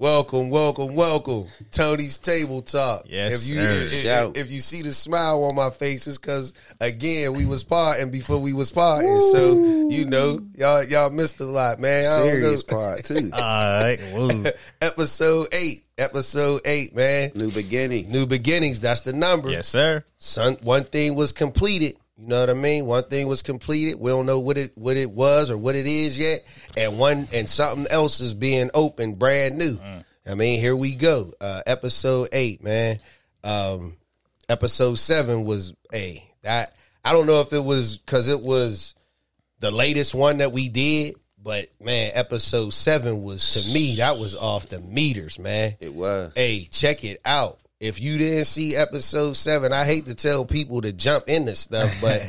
Welcome, welcome, welcome. Tony's Table Talk. Yes, if you sir. if, if, if you see the smile on my face, it's because again we was partying before we was partying. So you know y'all y'all missed a lot, man. I don't Serious know. part too. All right. Episode eight, episode eight, man. New beginning. New beginnings. That's the number. yes, sir. Son, one thing was completed. You know what I mean? One thing was completed. We don't know what it what it was or what it is yet, and one and something else is being opened, brand new. I mean, here we go. Uh, episode eight, man. Um, episode seven was a that I don't know if it was because it was the latest one that we did, but man, episode seven was to me that was off the meters, man. It was. Hey, check it out. If you didn't see episode seven, I hate to tell people to jump into stuff, but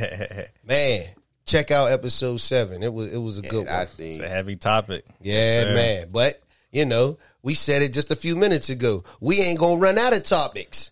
man, check out episode seven. It was it was a good I one. think. It's a heavy topic. Yeah, Yes, man. But you know, we said it just a few minutes ago. We ain't gonna run out of topics.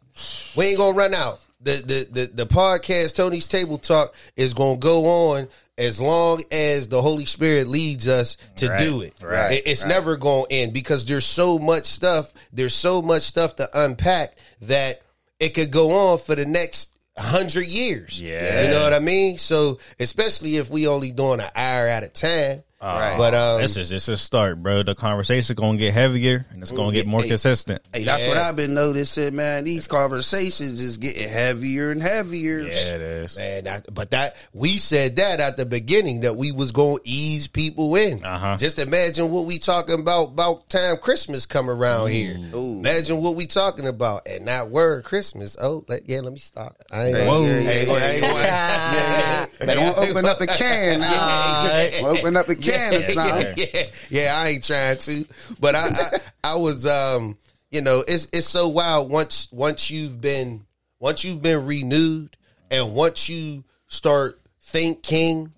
We ain't gonna run out. The the the, the podcast Tony's Table Talk is gonna go on as long as the Holy Spirit leads us to Right, do it. right, It- it's never gonna end because there's so much stuff. There's so much stuff to unpack that it could go on for the next hundred years. Yeah. you know what I mean. So especially if we only doing an hour at a time. Right. But um, This is just a start, bro. The conversation gonna get heavier and it's gonna get more Hey. consistent. Hey, that's Yeah. what I've been noticing, man. These conversations is getting heavier and heavier. Yeah, it is. Man, that, but that we said that at the beginning that we was gonna ease people in. Uh-huh. Just imagine what we talking about about time Christmas come around here. Ooh. Imagine what we talking about, and that word Christmas. Oh, let, yeah, let me stop. I ain't Whoa. gonna, I ain't gonna- I ain't gonna- Yeah, yeah. Don't open up a can now. open up a can or something. yeah, yeah, I ain't trying to, but I, I, I was, um, you know, it's it's so wild once once you've been once you've been renewed and once you start thinking,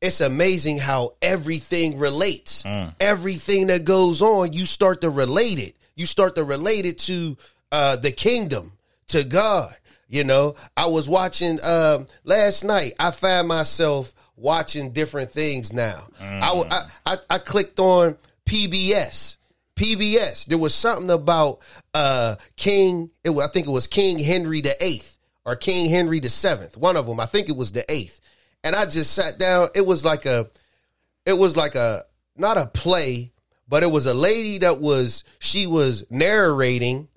it's amazing how everything relates. Everything that goes on, you start to relate it. You start to relate it to uh, the kingdom, to God. You know, I was watching um, last night. I find myself watching different things now. I I I clicked on PBS. PBS. There was something about uh, King. It was, I think it was King Henry the Eighth or King Henry the Seventh. One of them. I think it was the eighth. And I just sat down. It was like a. It was like a not a play, but it was a lady that was she was narrating,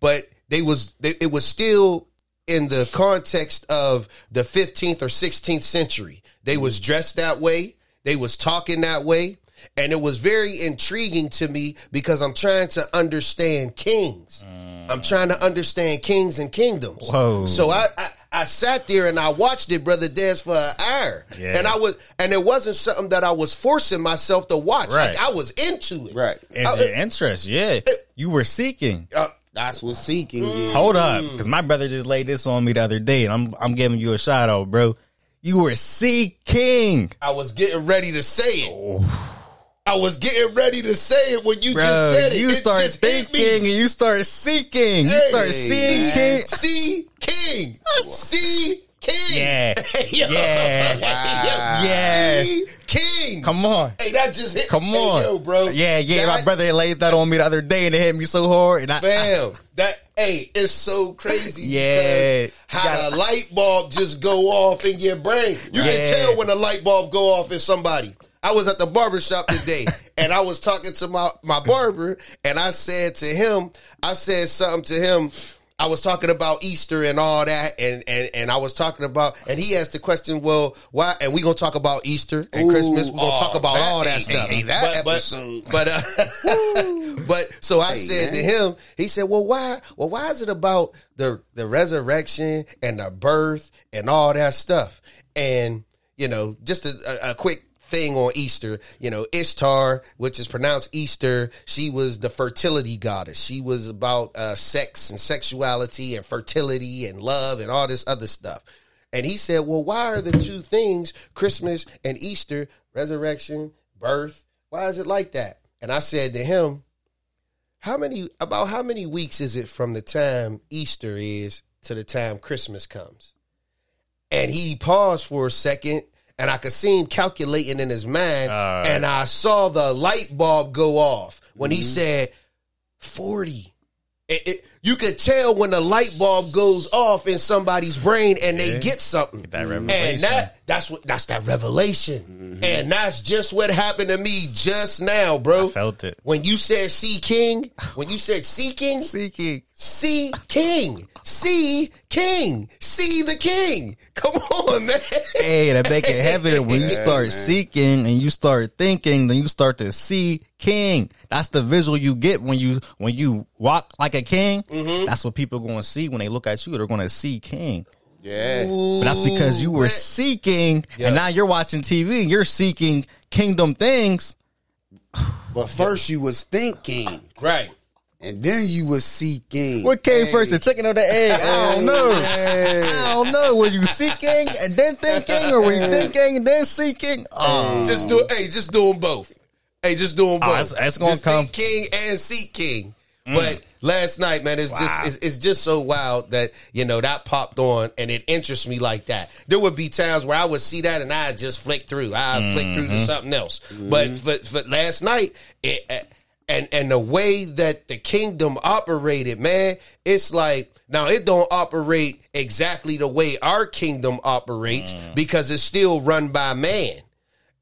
but they was they, it was still in the context of the 15th or 16th century. They was dressed that way, they was talking that way, and it was very intriguing to me because I'm trying to understand kings. I'm trying to understand kings and kingdoms. Whoa. So I, I I sat there and I watched it, brother Des, for an hour, Yeah. and I was, and it wasn't something that I was forcing myself to watch. Right. Like I was into it. Right. It's your interest, yeah. You were seeking. Uh, That's what seeking is. Hold up, because my brother just laid this on me the other day, and I'm I'm giving you a shout out, bro. You were seeking, I was getting ready to say it. I was getting ready to say it when you bro. just said it. You It start thinking, and you start seeking. You Hey, start seeking. See King. See King. Yeah, Yo. yeah, Wow. yeah. See King. Come on. Hey, that just hit. Come hey, on, yo, bro. Yeah, yeah. my That- brother laid that on me the other day, and it hit me so hard. And I, Fam, that hey, it's so crazy. Yeah. how the light bulb just go off in your brain. You Yeah. can tell when the light bulb go off in somebody. I was at the barber shop today, and I was talking to my my barber, and I said to him, I said something to him. I was talking about Easter and all that, and and and I was talking about, and he asked the question, well, why? And we gonna talk about Easter and Ooh, Christmas. We're gonna oh, talk about that- all that hey, stuff. hey, that But- episode. but uh, but so I Hey, said to him, he said, "Well, why? Well, why is it about the the resurrection and the birth and all that stuff?" And you know, just a, a, a quick thing on Easter. You know, Ishtar, which is pronounced Easter, she was the fertility goddess. She was about uh, sex and sexuality and fertility and love and all this other stuff. And he said, "Well, why are the two things, Christmas and Easter, resurrection, birth? Why is it like that?" And I said to him, how many about how many weeks is it from the time Easter is to the time Christmas comes? And he paused for a second and I could see him calculating in his mind right. and I saw the light bulb go off when he mm-hmm. said 40. It, it, you could tell when the light bulb goes off in somebody's brain and they get something. that revelation. And that that's what that's that revelation. Mm-hmm. And that's just what happened to me just now, bro. I felt it. When you said see king, when you said see king, Seeking. See king. See king. See the king. Come on, man. Hey, that make it heavier when you start man. seeking and you start thinking, then you start to see king. That's the visual you get when you when you walk like a king. Mm-hmm. That's what people are going to see when they look at you. They're going to see king. Yeah. But that's because you were man. seeking, Yeah. and now you're watching TV. You're seeking kingdom things. But first you was thinking, Right. And then you was seeking. What came first, the chicken or the egg? I don't know. Hey. I don't know. Were you seeking and then thinking, or were you thinking and then seeking? Oh, Just do hey, just do them both. Hey, just do them both. that's- that's gonna just come- king and seek king. But last night, man, it's just it's, it's just so wild that you know that popped on and it interests me like that. There would be times where I would see that and I just flick through. I flick through to something else. But for, for last night, it, uh, and and the way that the kingdom operated, man, it's like now it don't operate exactly the way our kingdom operates because it's still run by man.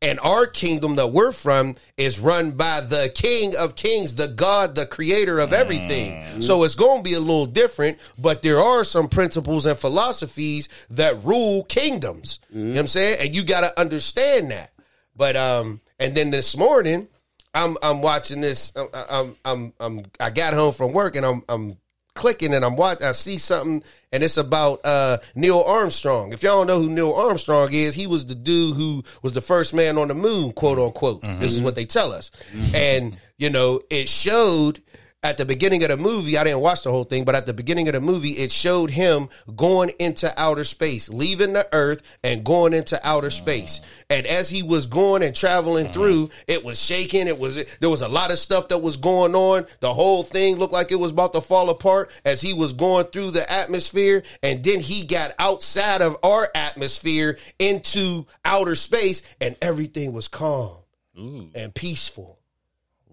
And our kingdom that we're from is run by the King of Kings, the God, the creator of everything. So it's going to be a little different, but there are some principles and philosophies that rule kingdoms. You know what I'm saying? And you got to understand that. But, um, and then this morning, I'm, I'm watching this. I'm, I'm, I'm, I'm, I got home from work and I'm, I'm clicking and I'm watching. I see something and it's about uh, Neil Armstrong. If y'all don't know who Neil Armstrong is, he was the dude who was the first man on the moon, quote unquote. This is what they tell us. And you know, it showed at the beginning of the movie. I didn't watch the whole thing, but at the beginning of the movie, it showed him going into outer space, leaving the Earth and going into outer space. And as he was going and traveling mm-hmm. through, it was shaking. It was there was a lot of stuff that was going on. The whole thing looked like it was about to fall apart as he was going through the atmosphere. And then he got outside of our atmosphere into outer space, and everything was calm and peaceful.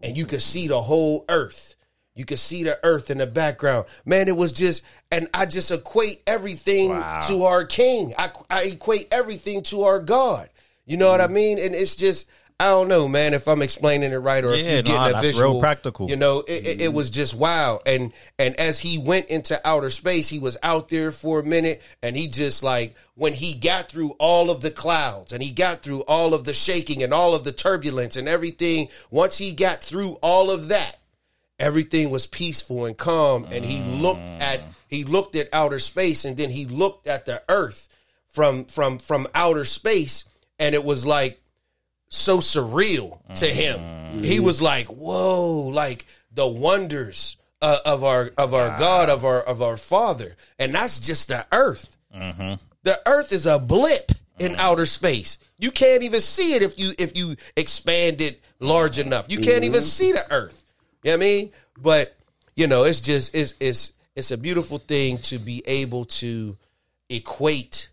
And you could see the whole earth. You could see the earth in the background. Man, it was just, and I just equate everything to our king. I, I equate everything to our God. You know what I mm. mean? And it's just, I don't know, man, if I'm explaining it right or if you're getting nah, a visual. real practical. You know, it, it, it mm-hmm. was just wow. And and as he went into outer space, he was out there for a minute, and he just like when he got through all of the clouds and he got through all of the shaking and all of the turbulence and everything. Once he got through all of that, everything was peaceful and calm and he looked mm. at he looked at outer space and then he looked at the earth from from from outer space and it was like so surreal to him. Mm. He was like whoa like the wonders uh, of our of our god of our of our father. And that's just the earth. Mm-hmm. The earth is a blip in mm. outer space. You can't even see it if you if you expand it large enough. You can't even see the earth you know what I mean? But you know, it's just it's it's it's a beautiful thing to be able to equate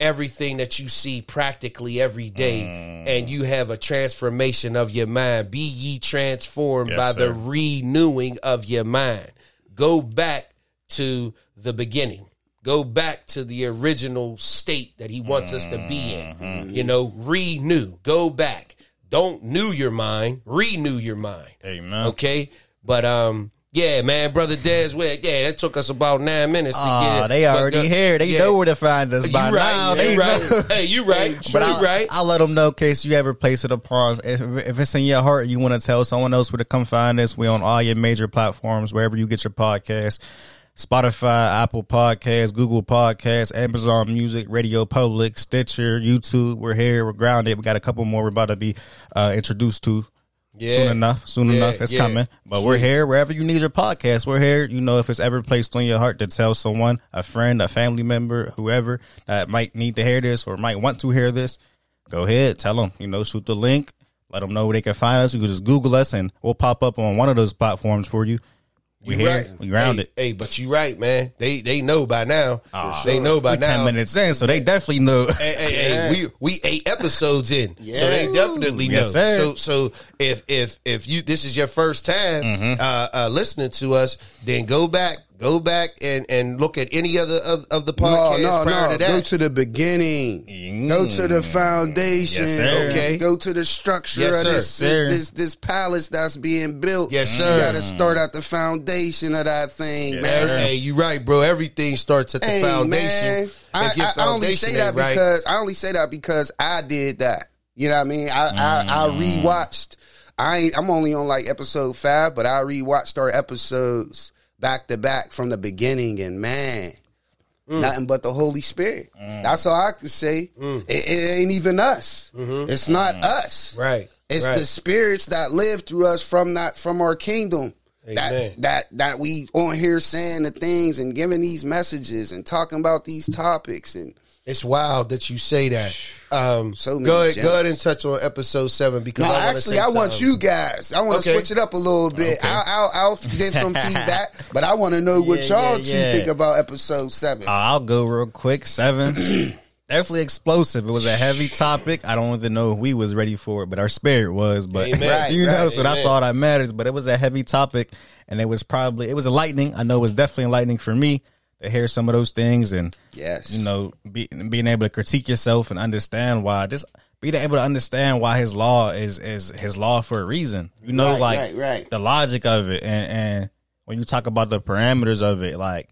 everything that you see practically every day mm. and you have a transformation of your mind. Be ye transformed Yes, by the renewing of your mind. Go back to the beginning. Go back to the original state that he wants us to be in. Mm-hmm. You know, renew. Go back. Don't new your mind, renew your mind. Amen. Okay? But um yeah, man, brother Des, well, yeah, that took us about nine minutes to get Ah, it. they But, already uh, here. They yeah. know where to find us You by right, now. They right. know. Hey, you right. Sure, But you I'll, right. I'll let them know in case you ever place it upon. If, if it's in your heart, you want to tell someone else where to come find us. We on all your major platforms, wherever you get your podcast. Spotify, Apple Podcasts, Google Podcasts, Amazon Music, RadioPublic, Stitcher, YouTube. We're here. We're grounded. We got a couple more we're about to be uh, introduced to yeah. soon enough. Soon Yeah, enough, it's yeah. coming. But we're here wherever you need your podcast. We're here. You know, if it's ever placed on your heart to tell someone, a friend, a family member, whoever that might need to hear this or might want to hear this, go ahead, tell them. You know, shoot the link. Let them know where they can find us. You can just Google us, and we'll pop up on one of those platforms for you. We You here. right. We grounded. Hey, hey, but you right, man. They they know by now. Ah. They know by We now. ten minutes in, so they definitely know. Hey, hey, hey, we we eight episodes in, so they definitely know. Yes. So so if if if you this is your first time Mm-hmm. uh, uh, listening to us, then go back go back and and look at any other of, of the No, podcasts no, prior no. to that. Go to the beginning. Mm. Go to the foundation. Yes, sir. Okay. Go to the structure Yes, of this, this this this palace that's being built. Yes, sir. You got to start at the foundation of that thing, Yes, man. sir. hey, you right, bro. Everything starts at the Hey, foundation. man. I, If your I, I only say that right- because I only say that because I did that. You know what I mean? I I, I Mm. rewatched. I ain't, I'm only on like episode five, but I rewatched our episodes back to back from the beginning, and man, Mm. nothing but the Holy Spirit. That's all I can say. Mm. It, it ain't even us. It's not us. Mm-hmm. Right. It's right. the spirits that live through us from that from our kingdom. Amen. That that that we on here saying the things and giving these messages and talking about these topics and It's wild that you say that. Um, So many go ahead, gems. go ahead and touch on episode seven because no, I actually, say I want something. you guys. I want to Okay. switch it up a little bit. Okay. I'll, I'll, I'll give some feedback, but I want to know what Yeah, y'all yeah, yeah. think about episode seven. Uh, I'll go real quick. Seven. Definitely explosive. It was a heavy topic. I don't even know if we was ready for it, but our spirit was. But Amen. Right, you know, right, so that's all that matters. But it was a heavy topic, and it was probably it was a lightning. I know it was definitely enlightening for me to hear some of those things, and yes, you know, be, being able to critique yourself and understand why just being able to understand why his law is is his law for a reason. You know, Right, like right, right. the logic of it, and and when you talk about the parameters of it, like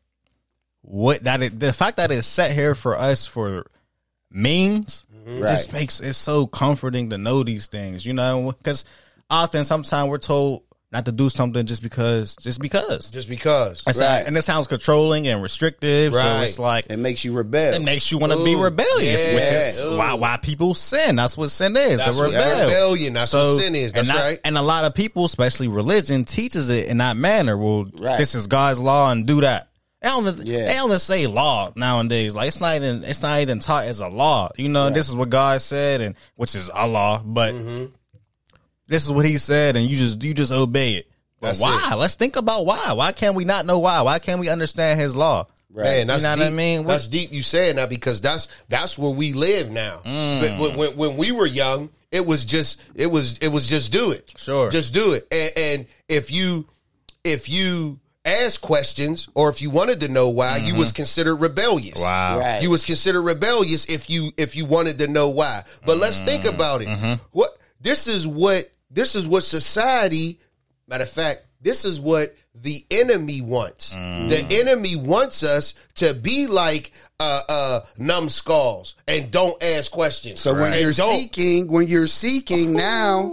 what that it, the fact that it's set here for us for means mm-hmm. just Right. makes it so comforting to know these things. You know, because often sometimes we're told not to do something just because just because. just because. It's Right. not- and it sounds controlling and restrictive. So Right. it's like it makes you rebel. it makes you want to be Ooh, rebellious, which is ooh. why why people sin. That's what sin is. That's the what rebellion, that's what sin is. That's and not- right. And a lot of people, especially religion, teaches it in that manner. Well, Right. this is God's law and do that. They don't, Yeah. they don't say law nowadays. Like it's not even it's not even taught as a law. You know, this is what God said, and which is a law, but Mm-hmm. This is what He said, and you just you just obey it. But That's why? Let's think about why. Why can't we not know why? Why can't we understand His law? Right. Man, that's You know deep. what I mean? That's deep. You saying that because that's that's where we live now. Mm. But when, when, when we were young, it was just it was it was just do it. Sure. just do it. And, and if you if you ask questions or if you wanted to know why, you was considered rebellious. Mm-hmm. Wow. Right. You was considered rebellious if you if you wanted to know why. But let's think Mm-hmm. about it. What this is what this is what society matter of fact, this is what the enemy wants. Mm. The enemy wants us to be like uh uh numbskulls and don't ask questions. So when you're don't- seeking, when you're seeking now,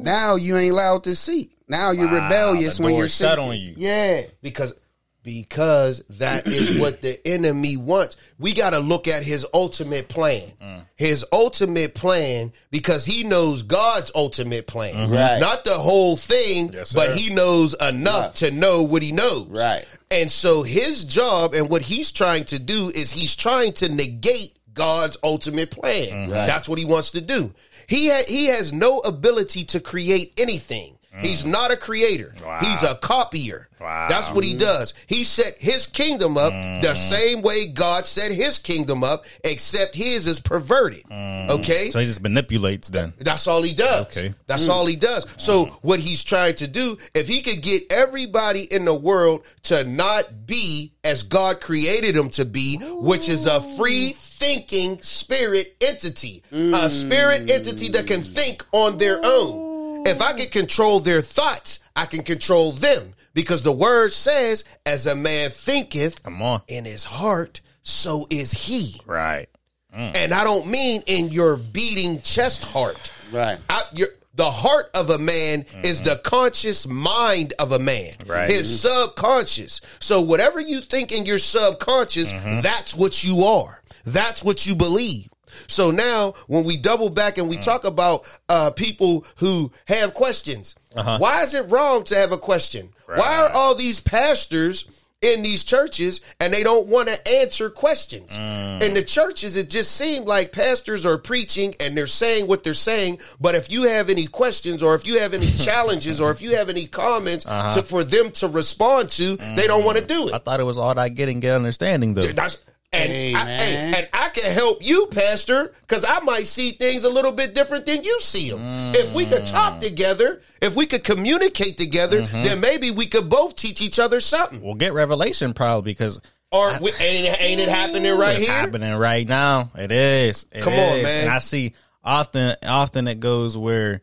now you ain't allowed to seek. Now you're Wow, rebellious the when you're is shut seeking. on you. Yeah. because because that is what the enemy wants. We got to look at his ultimate plan. Mm. His ultimate plan because he knows God's ultimate plan. Right. Not the whole thing, Mm-hmm. Yes, but he knows enough to know what he knows. Right. And so his job and what he's trying to do is he's trying to negate God's ultimate plan. Mm-hmm. Right. That's what he wants to do. He ha- he has no ability to create anything. He's not a creator. Mm. Wow. He's a copier. Wow. That's what he does. He set his kingdom up Mm-hmm. the same way God set his kingdom up, except his is perverted. Okay? So he just manipulates then. That's all he does. Okay. That's all he does. So what he's trying to do, if he could get everybody in the world to not be as God created them to be, which is a free thinking spirit entity, a spirit entity that can think on their own. If I can control their thoughts, I can control them because the word says, as a man thinketh Come on. in his heart, so is he. Right. Mm. And I don't mean in your beating chest heart. Right. I, your, the heart of a man is mm-hmm. the conscious mind of a man. Right. His mm-hmm. subconscious. So whatever you think in your subconscious, mm-hmm. that's what you are. That's what you believe. So now when we double back and we mm. talk about uh, people who have questions, uh-huh. why is it wrong to have a question? Why are all these pastors in these churches and they don't want to answer questions. Mm. In the churches, it just seemed like pastors are preaching and they're saying what they're saying. But if you have any questions or if you have any challenges or if you have any comments uh-huh. to, for them to respond to, they don't want to do it. I thought it was all that get and get understanding though. That's and Hey, I, hey, and I can help you, Pastor, because I might see things a little bit different than you see them. If we could talk mm. together, if we could communicate together, mm-hmm. then maybe we could both teach each other something. We'll get revelation probably because Or we, ain't, it- ain't it happening right it's here? happening right now. It is. It Come on, man. And I see often often it goes where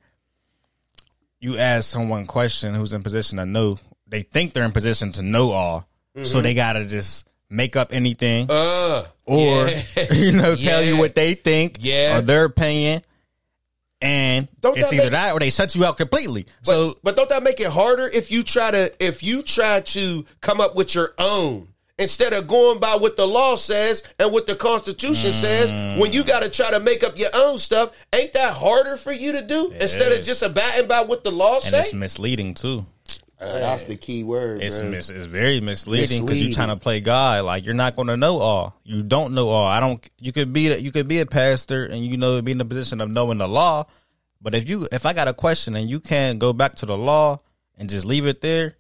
you ask someone a question who's in position to know. They think they're in position to know all, so mm-hmm. they gotta just make up anything Uh, or yeah. you know tell you what they think Yeah. or their opinion. And Don't it's that either make- that or they shut you out completely. But, so but don't that make it harder if you try to if you try to come up with your own instead of going by what the law says and what the Constitution says? When you got to try to make up your own stuff, ain't that harder for you to do instead of is. just abiding by what the law and says? it's misleading too. Uh, that's the key word. It's mis- it's very misleading because you're trying to play God. Like you're not going to know all. You don't know all. I don't. You could be you could be a pastor and you know be in the position of knowing the law. But if you if I got a question and you can't go back to the law and just leave it there,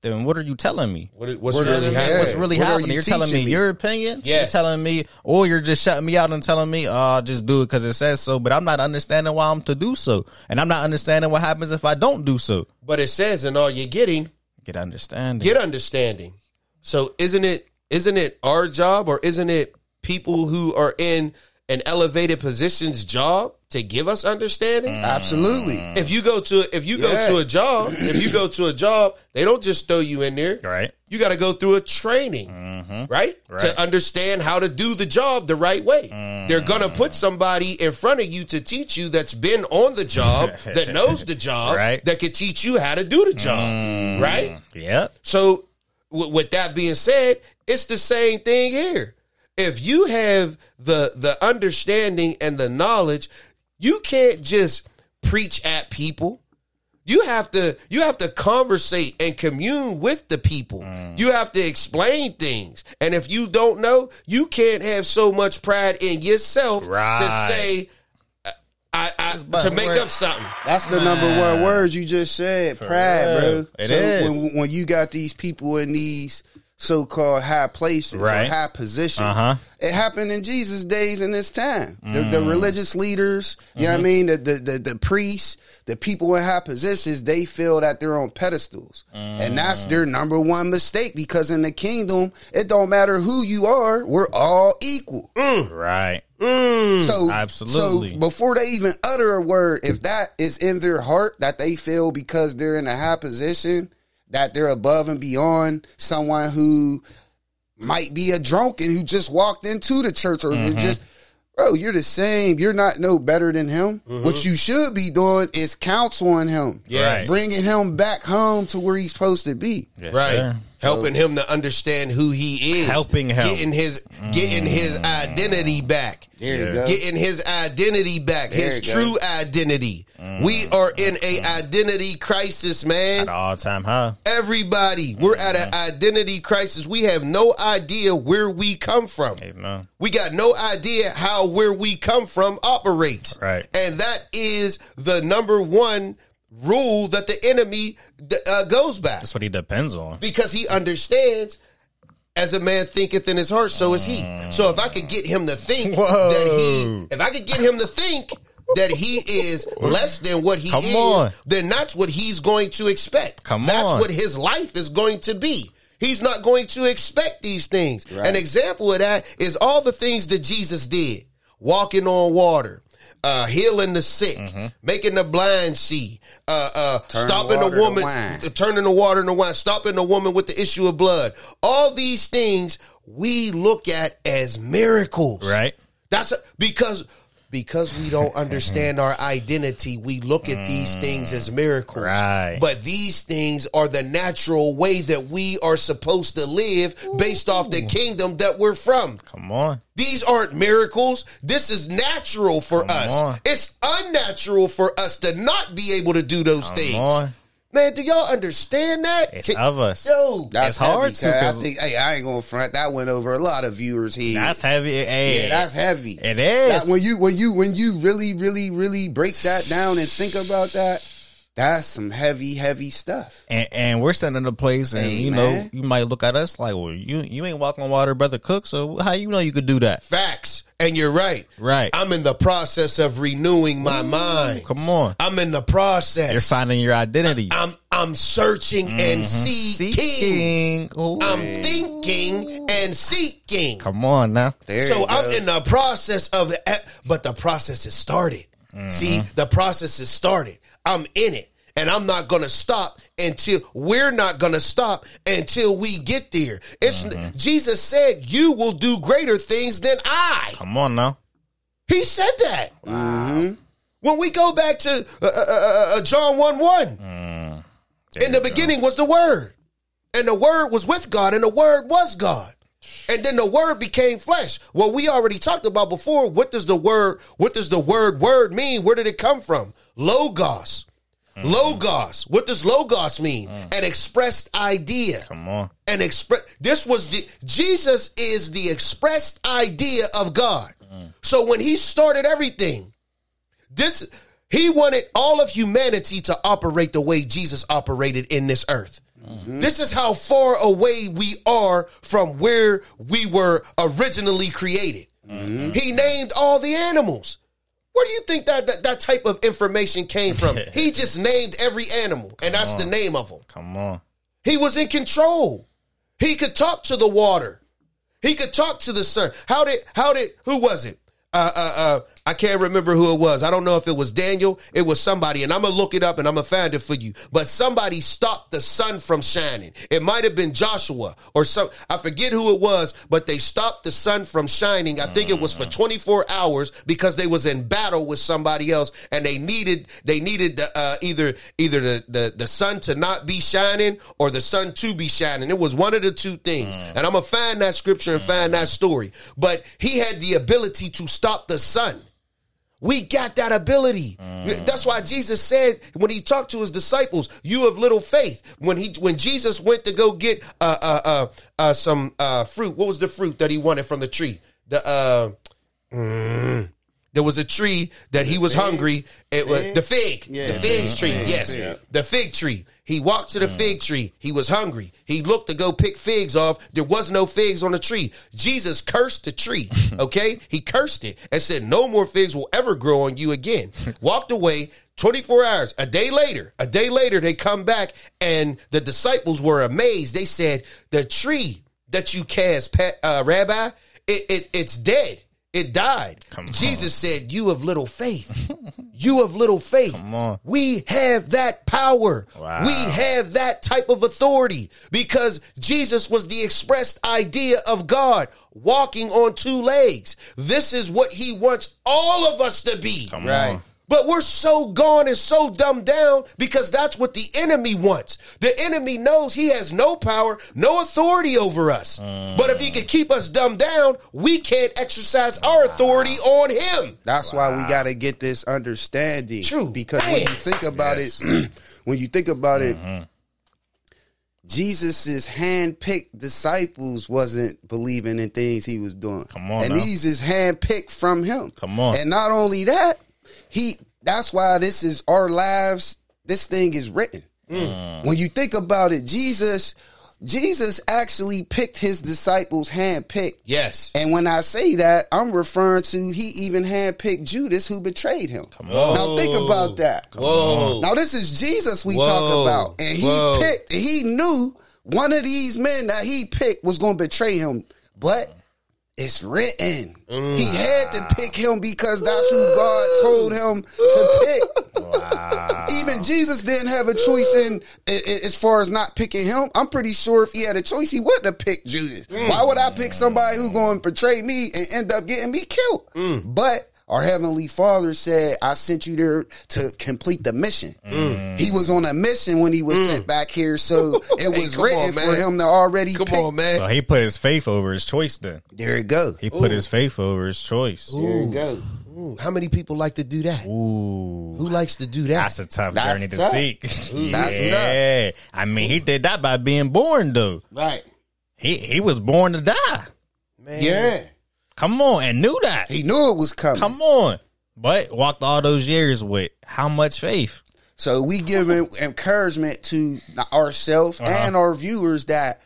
then what are you telling me? What, what's What really happening? What's really What happening? you You're telling me, me? your opinion. Yes. You're telling me, or you're just shutting me out and telling me, "Uh, just do it because it says so." But I'm not understanding why I'm to do so, and I'm not understanding what happens if I don't do so. But it says, and all you're getting, Get understanding. get understanding. So isn't it isn't it our job or isn't it people who are in an elevated position's job to give us understanding? Mm. Absolutely. If you go to if you go to a job, if you go to a job, they don't just throw you in there. right. You got to go through a training, right? Right. To understand how to do the job the right way. They're going to mm. put somebody in front of you to teach you that's been on the job, that knows the job, Right. that can teach you how to do the job, mm. right? Yep. So, w- with that being said, it's the same thing here. If you have the the understanding and the knowledge, you can't just preach at people. You have to you have to conversate and commune with the people. Mm. You have to explain things. And if you don't know, you can't have so much pride in yourself to say I, I to make we're- up something. That's the number one word you just said. Pride, real. bro. It so is. when when you got these people in these so called high places Right. or high positions, Uh-huh. it happened in Jesus' days in this time. The, Mm. the religious leaders, you know what I Mm-hmm. mean, the, the the the priests, the people in high positions, they feel that they're on pedestals, and that's Mm. their number one mistake because in the kingdom, it don't matter who you are, we're all equal. Right. So Absolutely. So before they even utter a word, if that is in their heart that they feel because they're in a high position that they're above and beyond someone who might be a drunken who just walked into the church or Mm-hmm. just bro, you're the same. You're not no better than him. What you should be doing is counseling him, Yes. bringing him back home to where he's supposed to be. Yes, right sir. Helping him to understand who he is Helping him. getting his getting his mm. identity back There you Yeah. go. getting his identity back There his you go. true identity mm. we are in a identity crisis man At all time high. everybody we're at an mm. identity crisis we have no idea where we come from You know. we got no idea how where we come from operates. Right. And that is the number one rule that the enemy uh, goes by That's what he depends on. because he understands as a man thinketh in his heart, so is he. So if I could get him to think Whoa. that he, if I could get him to think that he is less than what he Come is, on. then that's what he's going to expect. Come that's on. what his life is going to be. He's not going to expect these things. An example of that is all the things that Jesus did: walking on water. Uh, healing the sick, making the blind see, uh, uh, stopping water the woman, wine. turning the water into wine, stopping the woman with the issue of blood. All these things we look at as miracles. Right. That's a, because because we don't understand our identity, we look at these mm. things as miracles. Right. But these things are the natural way that we are supposed to live based off the kingdom that we're from. Come on. These aren't miracles. This is natural for us. on. It's unnatural for us to not be able to do those things. on. Man, do y'all understand that? It's Can- of us. Yo, That's It's hard heavy, to, cuz I 'cause- think hey, I ain't gonna front. That went over a lot of viewers' heads. That's heavy. Hey, Yeah, that's heavy. It is. That, when you when you when you really really really break that down and think about that, that's some heavy heavy stuff. and, and we're sitting in a place, and Hey, you know, you might look at us like, well, you you ain't walking on water, brother Cook. So how you know you could do that? facts. And you're right. Right. I'm in the process of renewing my mind. Come on, I'm in the process. you're finding your identity. I'm I'm searching and mm-hmm. seeking. Seeking. Ooh. I'm thinking and seeking. Come on now. There So you I'm in the process of the, but the process has started. Mm-hmm. See, the process has started. I'm in it, and I'm not gonna stop until we're not gonna stop until we get there. It's Jesus said, "You will do greater things than I." Come on now. He said that. When we go back to uh, uh, uh, uh, John 1 1, in the beginning was the Word, and the Word was with God, and the Word was God. And then the word became flesh. Well, we already talked about before. What does the word, what does the word word mean? Where did it come from? Logos. Mm-hmm. Logos. What does logos mean? Mm. An expressed idea Come on. and express this was the Jesus is the expressed idea of God. Mm. So when he started everything, this he wanted all of humanity to operate the way Jesus operated in this earth. This is how far away we are from where we were originally created. He named all the animals. Where do you think that, that that type of information came from? he just named every animal, and that's the name of them. Come on. He was in control. He could talk to the water. He could talk to the sun. How did how did who was it? Uh uh uh I can't remember who it was. I don't know if it was Daniel. It was somebody, and I'm gonna look it up and I'm gonna find it for you. But somebody stopped the sun from shining. It might have been Joshua or some I forget who it was, but they stopped the sun from shining. I think it was for mm. 24 hours because they was in battle with somebody else and they needed they needed the, uh, either either the, the the sun to not be shining or the sun to be shining. It was one of the two things. Mm. And I'm gonna find that scripture and find that mm. story. But he had the ability to stop the sun. We got that ability. That's why Jesus said when he talked to his disciples, "You have little faith." When he when Jesus went to go get uh uh uh, uh some uh fruit, what was the fruit that he wanted from the tree? The uh mm, there was a tree that he was hungry. It was the fig, the fig tree. Yes, the fig tree. He walked to the fig tree. He was hungry. He looked to go pick figs off. There was no figs on the tree. Jesus cursed the tree. Okay, he cursed it and said, "No more figs will ever grow on you again." Walked away. 24 hours, a day later, a day later, they come back and the disciples were amazed. They said, The tree that you cast, uh, Rabbi, it, it, it's dead. It died. Jesus said, You have little faith. you have little faith. Come on. We have that power. Wow. We have that type of authority because Jesus was the expressed idea of God walking on two legs. This is what he wants all of us to be. Come Right. on. But we're so gone and so dumbed down because that's what the enemy wants. The enemy knows he has no power, no authority over us. But if he can keep us dumbed down, we can't exercise our authority on him. That's why we got to get this understanding. True. Because when you think about Yes. it, when you think about it, mm-hmm. Jesus's hand-picked disciples wasn't believing in things he was doing. Come on and now. these is hand-picked from him. Come on. And not only that, he. That's why this is our lives. This thing is written. Mm. When you think about it, Jesus, Jesus actually picked his disciples hand-picked. Yes. And when I say that, I'm referring to he even handpicked Judas who betrayed him. Come on. Now think about that. Whoa. Now this is Jesus we Whoa. talk about, and he Whoa. picked. He knew one of these men that he picked was going to betray him, but it's written. Mm. He had to pick him because that's who God told him to pick. Even Jesus didn't have a choice in as far as not picking him. I'm pretty sure if he had a choice, he wouldn't have picked Judas. Mm. Why would I pick somebody who going to betray me and end up getting me killed? Mm. But our heavenly Father said, "I sent you there to complete the mission." Mm. He was on a mission when he was sent back here, so it was come written on, for him to already Come pick. on, man. So he put his faith over his choice. Then There you go. he put his faith over his choice. There you go. Ooh, how many people like to do that? Ooh. Who likes to do that? That's a tough That's journey to seek. That's yeah. I mean, he did that by being born, though. Right. He he was born to die. Man. Yeah. Come on, and knew that. He knew it was coming. Come on. But walked all those years with how much faith? So we give encouragement to ourselves Uh-huh. and our viewers that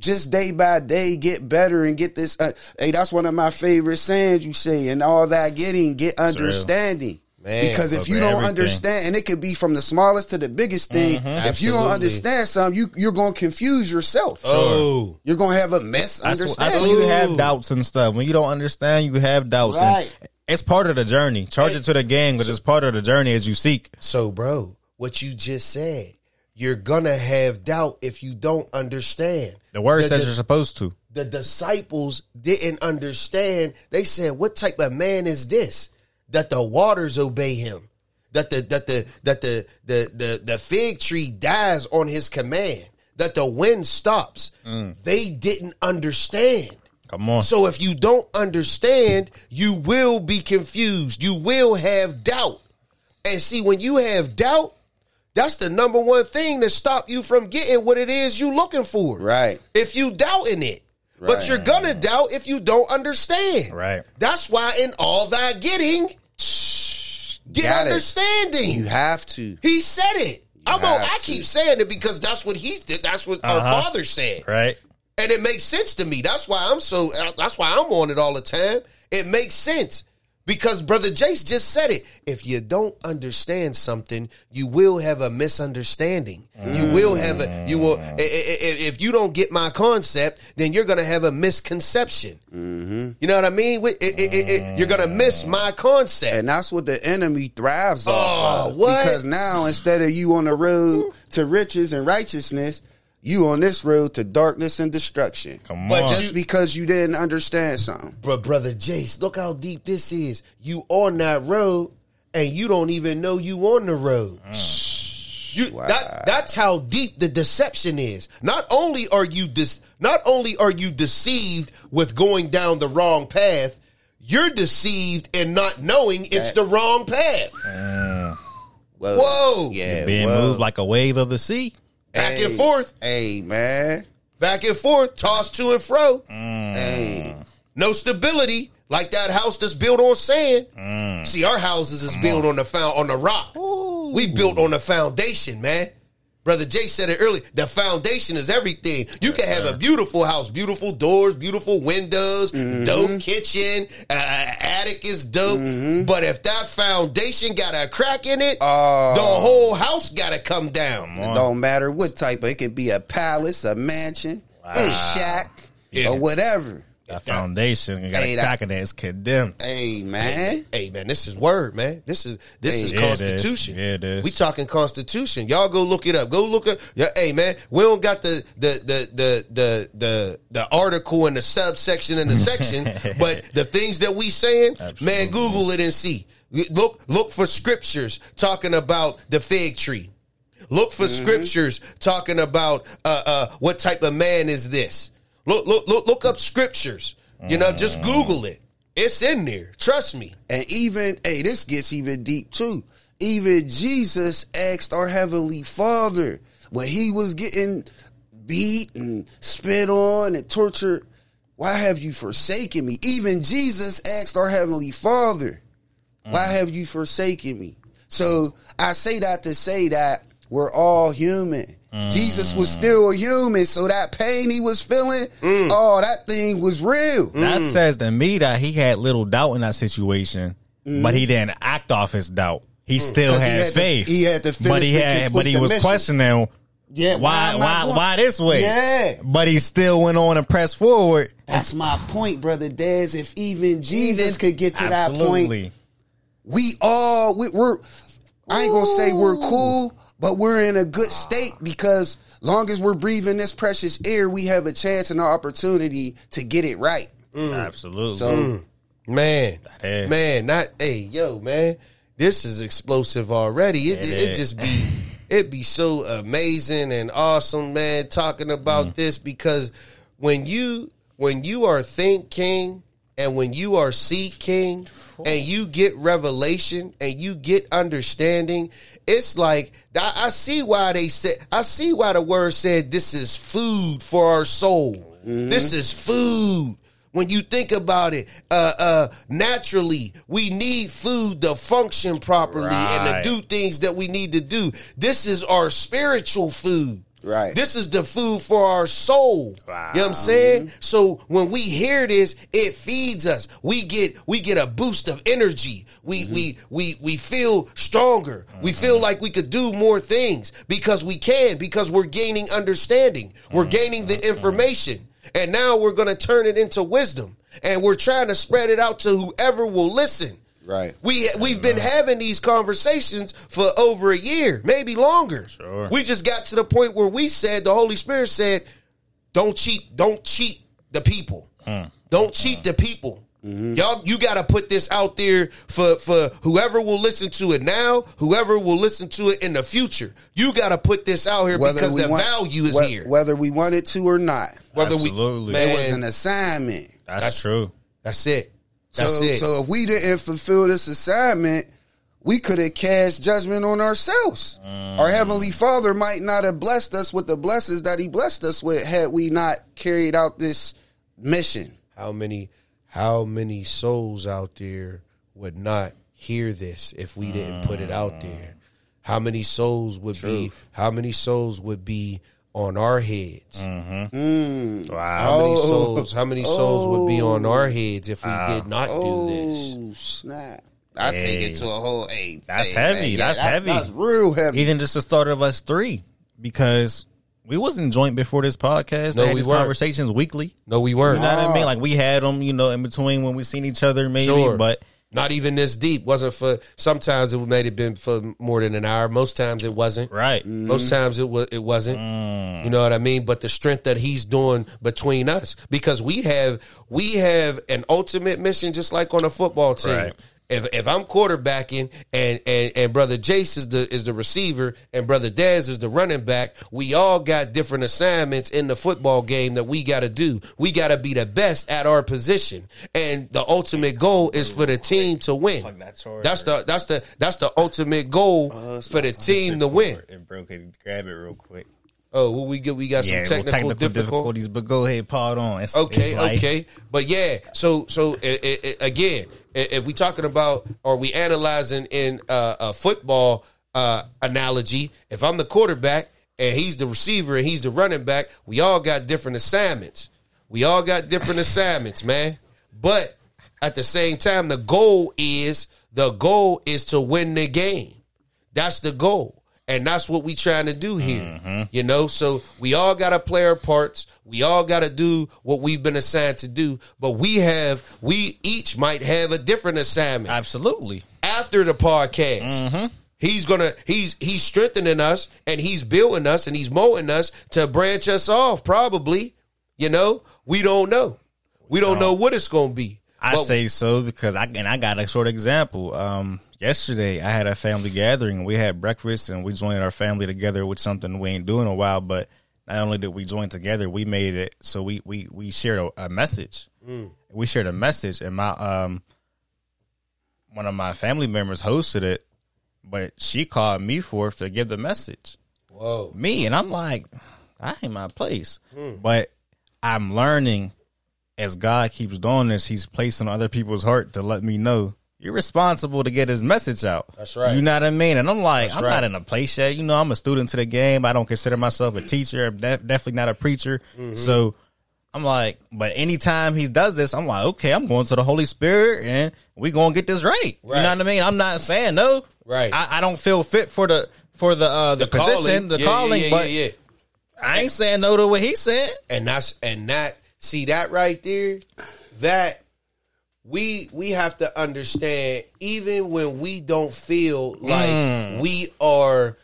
just day by day get better and get this. Uh, hey, that's one of my favorite sayings you say, and all that getting get understanding. Man, because if you don't everything. understand, and it could be from the smallest to the biggest thing, Mm-hmm. if you don't understand something, you you're going to confuse yourself. Oh, You're going to have a That's, misunderstanding. that's when you have doubts and stuff. When you don't understand, you have doubts. and Right. it's part of the journey. Charge it to the game because it's part of the journey as you seek. so bro, what you just said, you're gonna have doubt if you don't understand. The word The- says the- you're supposed to. the disciples didn't understand. They said, "What type of man is this that the waters obey him? That the that the that the the the, the fig tree dies on his command? That the wind stops?" Mm. They didn't understand. Come on. So if you don't understand, you will be confused. You will have doubt. And see, when you have doubt, that's the number one thing that stop you from getting what it is you're looking for Right. if you doubting it. But you're gonna doubt if you don't understand. Right. That's why in all that getting, get Got it. understanding. You have to. he said it. I'm on, I to. keep saying it because that's what he did. That's what our Uh-huh. father said, right? and it makes sense to me. That's why I'm so. That's why I'm on it all the time. It makes sense because brother Jace just said it. If you don't understand something, you will have a misunderstanding. You will have a. You will. Mm. i- If you don't get my concept, then you're gonna have a misconception. Mm-hmm. You know what I mean? Wi- i- i- i- i- You're gonna miss mm. my concept. And that's what the enemy thrives off Oh, of. what? Because now instead of you on the road to riches and righteousness, you on this road to darkness and destruction. Come But on. Just because you didn't understand something. But brother Jace, look how deep this is. You on that road, and you don't even know you on the road. Mm. You, that, that's how deep the deception is. Not only are you dis, not only are you deceived with going down the wrong path, you're deceived and not knowing it's the wrong path. Whoa. Whoa. Yeah. Being whoa. moved like a wave of the sea. Back Hey. and forth, Hey, man. back and forth, tossed to and fro. Hey. No stability, like that house that's built on sand. See, our houses is built on the found on the rock. We built on the foundation, man. Brother Jay said it earlier. The foundation is everything. You can have a beautiful house, beautiful doors, beautiful windows, mm-hmm. dope kitchen, uh, uh, attic is dope. Mm-hmm. But if that foundation got a crack in it, Oh. the whole house got to come down. It don't matter what type of it could be a palace, a mansion, a shack, Yeah. or whatever. That foundation, you got Hey, a that- crack in it. It's condemned. Hey, man. Hey man, this is word, man. This is this Hey. is Yeah, it is. constitution. Yeah, it is. We talking constitution. Y'all go look it up. Go look at. Yeah, hey man, we don't got the the the the the the, the article and the subsection and the section, but the things that we saying, man, Google it and see. Look look for scriptures talking about the fig tree. Look for scriptures talking about uh, uh, what type of man is this. Look look look look up scriptures. You know, just mm. Google it. It's in there. Trust me. And even, hey, this gets even deep too. Even Jesus asked our Heavenly Father when he was getting beat and spit on and tortured, why have you forsaken me? Even Jesus asked our Heavenly Father, why mm. have you forsaken me? So I say that to say that we're all human. Mm. Jesus was still a human, so that pain he was feeling, oh, that thing was real. Mm. That says to me that he had little doubt in that situation, but he didn't act off his doubt. He still 'Cause he had, had to- faith. he had to but he had, but he was mission. questioning Yeah, why, am I why, why this way? Yeah. But he still went on and pressed forward. That's my point, brother Dez. If even Jesus could get to that point, we all we, we're. I ain't gonna say we're cool, but we're in a good ah. state because long as we're breathing this precious air, we have a chance and an opportunity to get it right. Mm. Absolutely. So mm. Man, man, not hey, yo, man, this is explosive already. It It it, is. just be it be so amazing and awesome, man. Talking about Mm. this because when you when you are thinking and when you are seeking and you get revelation and you get understanding, it's like I, I see why they said I see why the word said this is food for our soul. This is food. When you think about it, uh, uh, naturally, we need food to function properly and to do things that we need to do. This is our spiritual food. Right. This is the food for our soul. Wow. You know what I'm saying? So when we hear this, it feeds us. We get we get a boost of energy. We mm-hmm. we we we feel stronger. We feel mm-hmm. like we could do more things because we can because we're gaining understanding. We're mm-hmm. gaining the information. And now we're going to turn it into wisdom. And we're trying to spread it out to whoever will listen. Right. We we've been having these conversations for over a year, maybe longer. Sure. We just got to the point where we said the Holy Spirit said, "Don't cheat, don't cheat the people. Mm. Don't cheat the people. Mm-hmm. Y'all, you got to put this out there for for whoever will listen to it now, whoever will listen to it in the future. You got to put this out here because the want- value is whe- here. Whether we want it to or not. Whether Absolutely. we, It was an assignment. That's, That's- true. that's it. That's so, it. so if we didn't fulfill this assignment, we could have cast judgment on ourselves. Our mm. heavenly Father might not have blessed us with the blessings that He blessed us with had we not carried out this mission. how many how many souls out there would not hear this if we didn't put it out mm. there how many souls would be how many souls would be on our heads mm-hmm. mm. Wow. how many Oh. souls how many souls would be on our oh. heads if we did not do oh, this Oh snap! I take it to a whole. Hey, That's hey, heavy. yeah, That's heavy. That's real heavy. Even just the start of us three, because we wasn't joint before this podcast. No, they had we these weren't. conversations weekly. no we weren't know what I mean? Ah. Like we had them, you know, in between when we seen each other, maybe. Sure. But not even this deep wasn't for sometimes it may have been for more than an hour most times it wasn't right, Most mm-hmm. times it was it wasn't. Mm. You know what I mean? But the strength that he's doing between us because we have we have an ultimate mission just like on a football team. Right. If if I'm quarterbacking and and and brother Jace is the is the receiver and brother Dez is the running back, we all got different assignments in the football game that we got to do. We got to be the best at our position, and the ultimate goal is for the team to win. That's the that's the that's the ultimate goal uh, for the team to win. It broke it. Grab it real quick. Oh, well, we get we got some Yeah, technical, technical, technical difficulties. difficulties, but go ahead, pod on. It's, Okay, it's like- okay, but yeah. So so i i i again, i- if we talking about or we analyzing in uh, a football uh, analogy, if I'm the quarterback and he's the receiver and he's the running back, we all got different assignments. We all got different assignments, man. But at the same time, the goal is the goal is to win the game. That's the goal. And that's what we trying to do here. You know, so we all got to play our parts. We all got to do what we've been assigned to do, but we have we each might have a different assignment Absolutely. after the podcast. He's gonna he's he's strengthening us and he's building us and he's molding us to branch us off. Probably, you know, we don't know. We don't know what it's gonna be. I But- say so because I and I got a short example. Um, yesterday I had a family gathering. We had breakfast and we joined our family together with something we ain't doing in a while. But not only did we join together, we made it so we we we shared a, a message. We shared a message, and my um one of my family members hosted it, but she called me forth to give the message Whoa. me and I'm like, I ain't my place. But I'm learning as God keeps doing this, He's placing other people's heart to let me know you're responsible to get His message out. That's right. You know what I mean? And I'm like, I'm right. not in a place yet. You know, I'm a student to the game. I don't consider myself a teacher. I'm def- definitely not a preacher. Mm-hmm. So. I'm like, but anytime he does this, I'm like, okay, I'm going to the Holy Spirit and we gonna get this right. You know what I mean? I'm not saying no. Right. I, I don't feel fit for the for the uh the, position, the Yeah, calling, yeah, yeah, but yeah. I ain't saying no to what he said. and that's and that see that right there that we we have to understand even when we don't feel like Mm. we are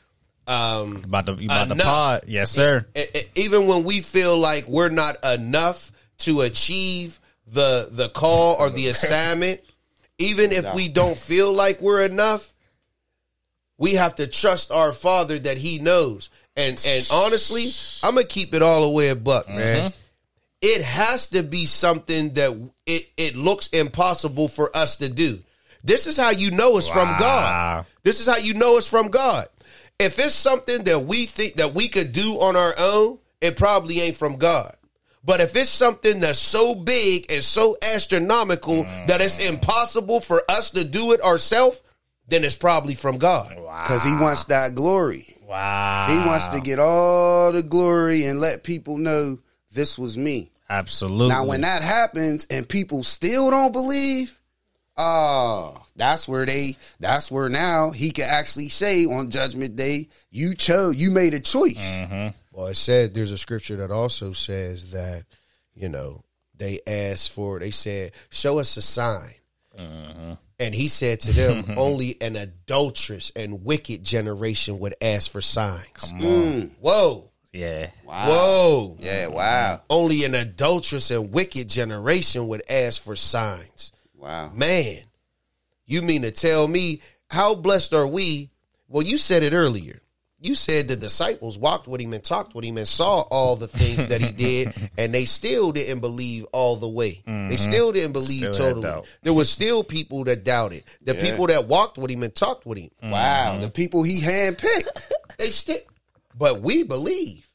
um About the you about the Enough. pod, yes, sir. e- e- even when we feel like we're not enough to achieve the the call or the assignment even if we don't feel like we're enough we have to trust our father that he knows and and honestly i'm gonna keep it all the way a buck man it has to be something that it, it looks impossible for us to do. This is how you know it's from God. This is how you know it's from God. If it's something that we think that we could do on our own, it probably ain't from God. But if it's something that's so big and so astronomical that it's mm. impossible for us to do it ourselves, then it's probably from God. Because he wants that glory. Wow. He wants to get all the glory and let people know this was me. Absolutely. Now, when that happens and people still don't believe, oh, that's where they, that's where now he can actually say on Judgment Day, you chose, you made a choice. Mm-hmm. Well, it said there's a scripture that also says that, you know, they asked for, they said, show us a sign. Mm-hmm. And he said to them, only an adulterous and wicked generation would ask for signs. Come on. Mm. Whoa. Yeah. Whoa. Yeah, wow. Only an adulterous and wicked generation would ask for signs. Wow. Man, you mean to tell me how blessed are we? Well, you said it earlier. You said the disciples walked with him and talked with him and saw all the things that he did, and they still didn't believe all the way. They still didn't believe Mm-hmm. Still totally. There were still people that doubted. The Yeah. people that walked with him and talked with him, Wow. The people he handpicked. they still. But we believe.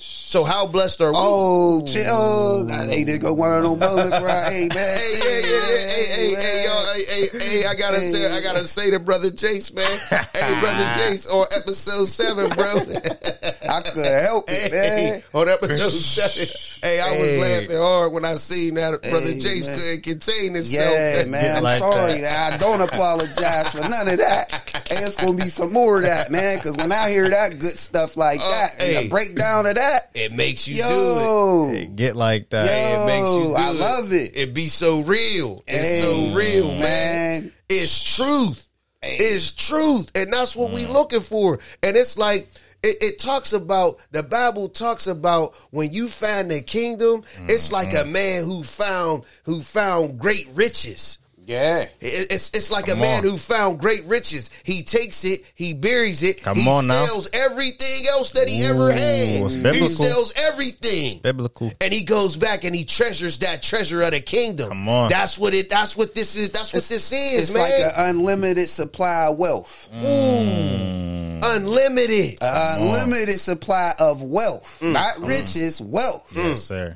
So how blessed are we? Oh, chill. Hey, there go one of them moments where I, hey, man. Hey, hey, hey, hey, hey, hey, yo, hey, hey, hey, I gotta Hey. tell, I gotta say to brother Chase, man. hey, brother Chase, on episode seven, bro. I couldn't help it, hey, man. on episode seven. Hey, I was laughing hard when I seen that brother Hey, Chase man. couldn't contain himself. Yeah, man. I'm like sorry. that. I don't apologize for none of that. And it's gonna be some more of that, man. Because when I hear that good stuff like Uh, that, and the breakdown of that, It makes you do yo, Get like that. Yo. it. It makes you do I love it. It be so real. It's Hey, so real, man. man. It's truth. It's truth. And that's what Mm. we looking for. And it's like it, it talks about the Bible talks about when you find the kingdom, it's like Mm-hmm. a man who found who found great riches. Yeah. It's it's like Come a man on. who found great riches. He takes it, he buries it, Come he on now. sells everything else that he ever had. it's He sells everything. Biblical. And he goes back and he treasures that treasure of the kingdom. Come on. That's what it that's what this is. That's what this is, It's man. like an unlimited supply of wealth. Mm. Unlimited. unlimited supply of wealth, Mm. not riches, wealth. Yes, sir.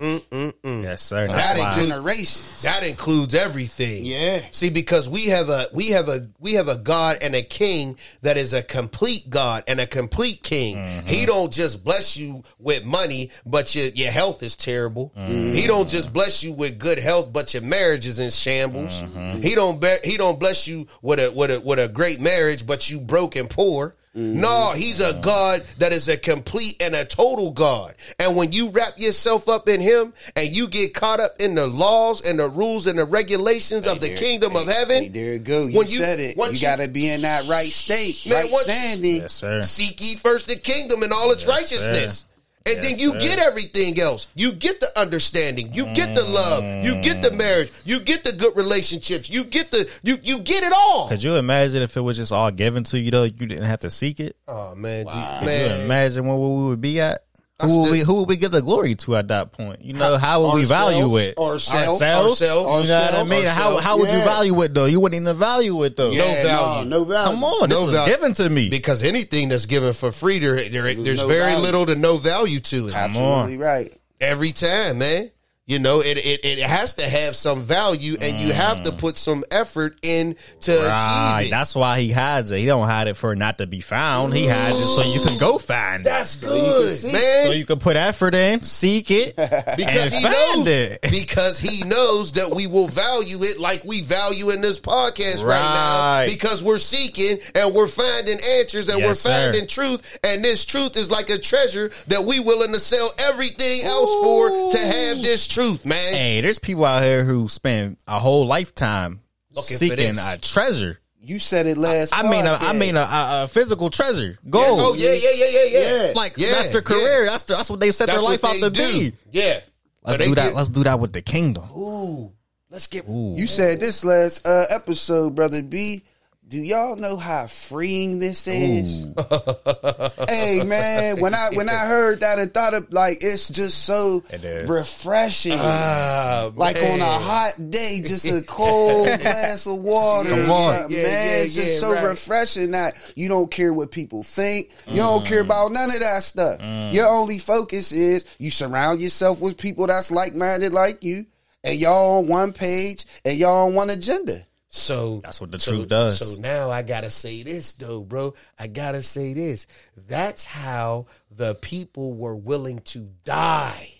Yes, sir. That That's ain't why. Generations. That includes everything. Yeah. See, because we have a we have a we have a God and a king that is a complete God and a complete king. Mm-hmm. He don't just bless you with money, but your your health is terrible. Mm-hmm. He don't just bless you with good health, but your marriage is in shambles. Mm-hmm. He don't be, he don't bless you with a with a with a great marriage, but you broke and poor. Mm-hmm. No, he's a God that is a complete and a total God. And when you wrap yourself up in him and you get caught up in the laws and the rules and the regulations of the There- kingdom of heaven, hey, there you go. You when you- said it. You, you- got to be in that right state, Man, right once- standing. Yes, sir. seek ye first the kingdom and all its Yes, righteousness. sir. And Yes, then you sir. get everything else. You get the understanding. You get the love. You get the marriage. You get the good relationships. You get the you you get it all. Could you imagine if it was just all given to you though? You didn't have to seek it. Oh man, Could you man. imagine where we would be at? I Who would still- we who would we give the glory to at that point? You know, how would we value it? ourselves, ourselves, You know what I ourselves, mean? How ourselves. how would you value it though? You wouldn't even value it though. Yeah, value. No, no value. Come on, this No was value. given to me. Because anything that's given for free, there, there there's no very value. little to no value to it. Absolutely right. Every time, man. You know, it, it it has to have some value, and you have to mm. put some effort in to Right, achieve it. that's why he hides it. He don't hide it for it not to be found. He hides it so you can go find it. That's it. good, see. man. So you can put effort in, seek it, because and he find knows it. because he knows that we will value it like we value in this podcast right, now because we're seeking and we're finding answers and Yes, we're sir. finding truth and this truth is like a treasure that we willing to sell everything else for to have this truth man Hey, there's people out here who spend a whole lifetime Looking seeking a treasure. You said it last. I mean, a, I podcast. mean, a, a, a physical treasure, gold. oh yeah yeah yeah yeah yeah, Yeah. Like Yeah, that's their yeah. career. That's the, that's what they set That's their life out to do. be. yeah Let's So they do that. get- Let's do that with the kingdom. ooh let's get You said this last uh, episode, brother B. Do y'all know how freeing this is? hey man, when I when I heard that and thought of like it's just so It refreshing. Ah, like on a hot day, just a cold glass of water. Yeah, man. yeah, it's just yeah, so right. refreshing that you don't care what people think. You don't care about none of that stuff. Mm. Your only focus is you surround yourself with people that's like minded like you, and y'all on one page and y'all on one agenda. So That's what the so- truth does. So now I gotta say this though, bro. I gotta say this. That's how the people were willing to die.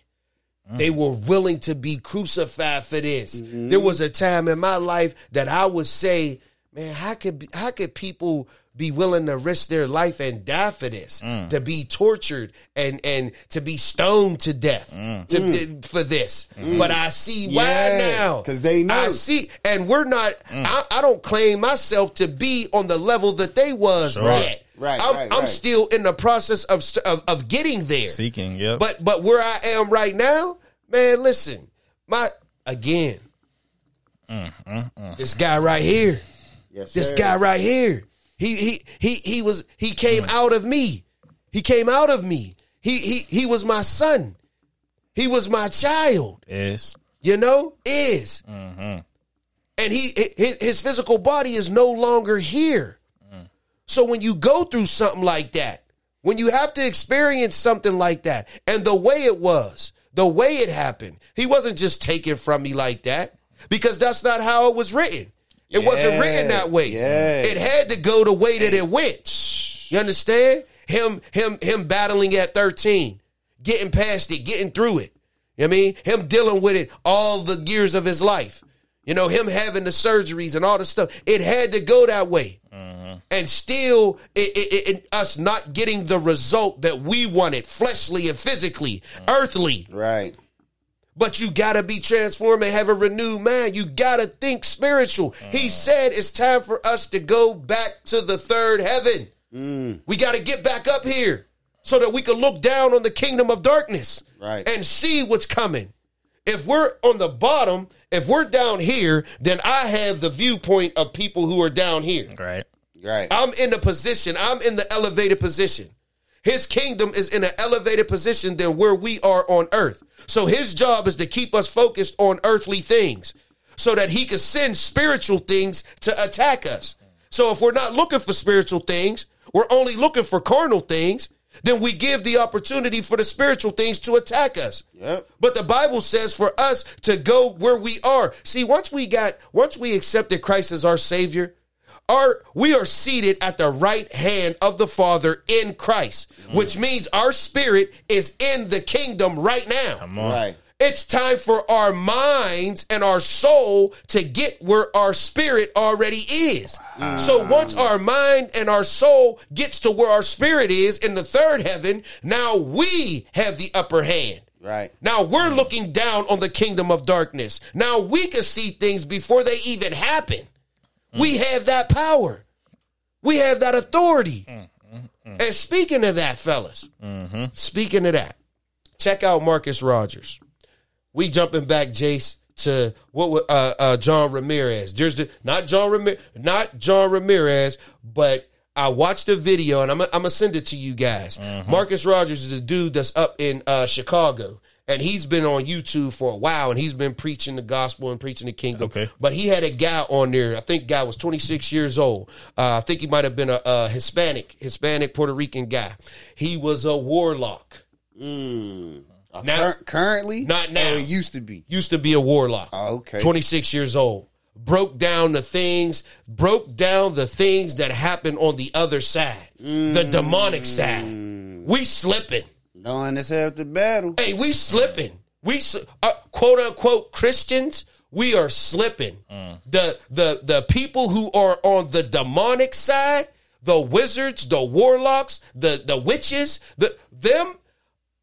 Mm. They were willing to be crucified for this. Mm-hmm. There was a time in my life that I would say, man, how could how could people be willing to risk their life and die for this, mm. to be tortured and and to be stoned to death mm. to, mm. for this? But I see why Yeah, now 'cause they know. I see, and we're not. I, I don't claim myself to be on the level that they was Sure. yet. Right, I'm, right, I'm right. still in the process of of, of getting there. Seeking, yep. But but where I am right now, man, listen, my again, this guy right here, Yes, this guy right here, he he he he was he came out of me, he came out of me. He he he was my son, he was my child is you know, is. Mm-hmm. And he his, his physical body is no longer here. So when you go through something like that, when you have to experience something like that, and the way it was, the way it happened, he wasn't just taken from me like that because that's not how it was written. It wasn't written that way. yeah. It had to go the way that it went. You understand? Him, him, him battling at 13, getting past it, getting through it. You know what I mean? Him dealing with it all the years of his life. You know, him having the surgeries and all the stuff. It had to go that way. Mm-hmm. And still, it, it, it, it- us not getting the result that we wanted, fleshly and physically, mm. earthly. Right. But you gotta be transformed and have a renewed mind. You gotta think spiritual. He mm. said it's time for us to go back to the third heaven. Mm. We gotta get back up here so that we can look down on the kingdom of darkness Right. and see what's coming. If we're on the bottom, if we're down here, then I have the viewpoint of people who are down here. right. Right. I'm in the position, I'm in the elevated position. His kingdom is in an elevated position than where we are on earth. So his job is to keep us focused on earthly things so that he can send spiritual things to attack us. So if we're not looking for spiritual things, we're only looking for carnal things, then we give the opportunity for the spiritual things to attack us. Yep. But the Bible says for us to go where we are. See, once we got, once we accepted Christ as our Savior, our we are seated at the right hand of the Father in Christ, which means our spirit is in the kingdom right now. Come on. Right. It's time for our minds and our soul to get where our spirit already is. So once our mind and our soul gets to where our spirit is in the third heaven, now we have the upper hand. Right. Now we're looking down on the kingdom of darkness. Now we can see things before they even happen. We have that power. We have that authority. And speaking of that, fellas, speaking of that, check out Marcus Rogers. We jumping back, Jace, to what uh, uh, John Ramirez. There's the not John Ramirez, not John Ramirez, but I watched the video and I'm I'm gonna send it to you guys. Marcus Rogers is a dude that's up in uh, Chicago. And he's been on YouTube for a while, and he's been preaching the gospel and preaching the kingdom. Okay. But he had a guy on there. I think guy was 26 years old. Uh, I think he might have been a, a Hispanic, Hispanic Puerto Rican guy. He was a warlock. Mm. Now- Cur- currently, Not now. It used to be. Used to be a warlock. Oh, okay. 26 years old. Broke down the things, broke down the things that happen on the other side, the demonic side. We slipping. Knowing this half the battle. Hey, we slipping. We uh, quote unquote Christians. We are slipping. The the the people who are on the demonic side, the wizards, the warlocks, the the witches, the them,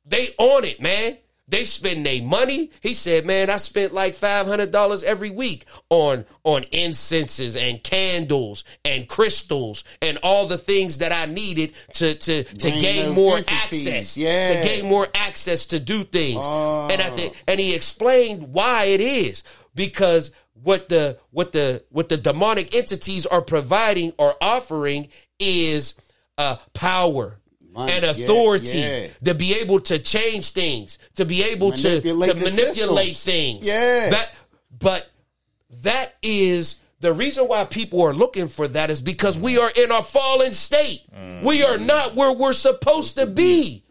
they on it, man. They spend their money. He said, "Man, I spent like five hundred dollars every week on on incenses and candles and crystals and all the things that I needed to to to Bring gain more entities. access, Yeah. to gain more access to do things." Oh. And the and he explained why it is because what the what the what the demonic entities are providing or offering is uh power Money, and authority yeah. to be able to change things, to be able Manipulate to to manipulate systems. things. Yeah. That but that is the reason why people are looking for that is because we are in a fallen state. We are not where we're supposed to be.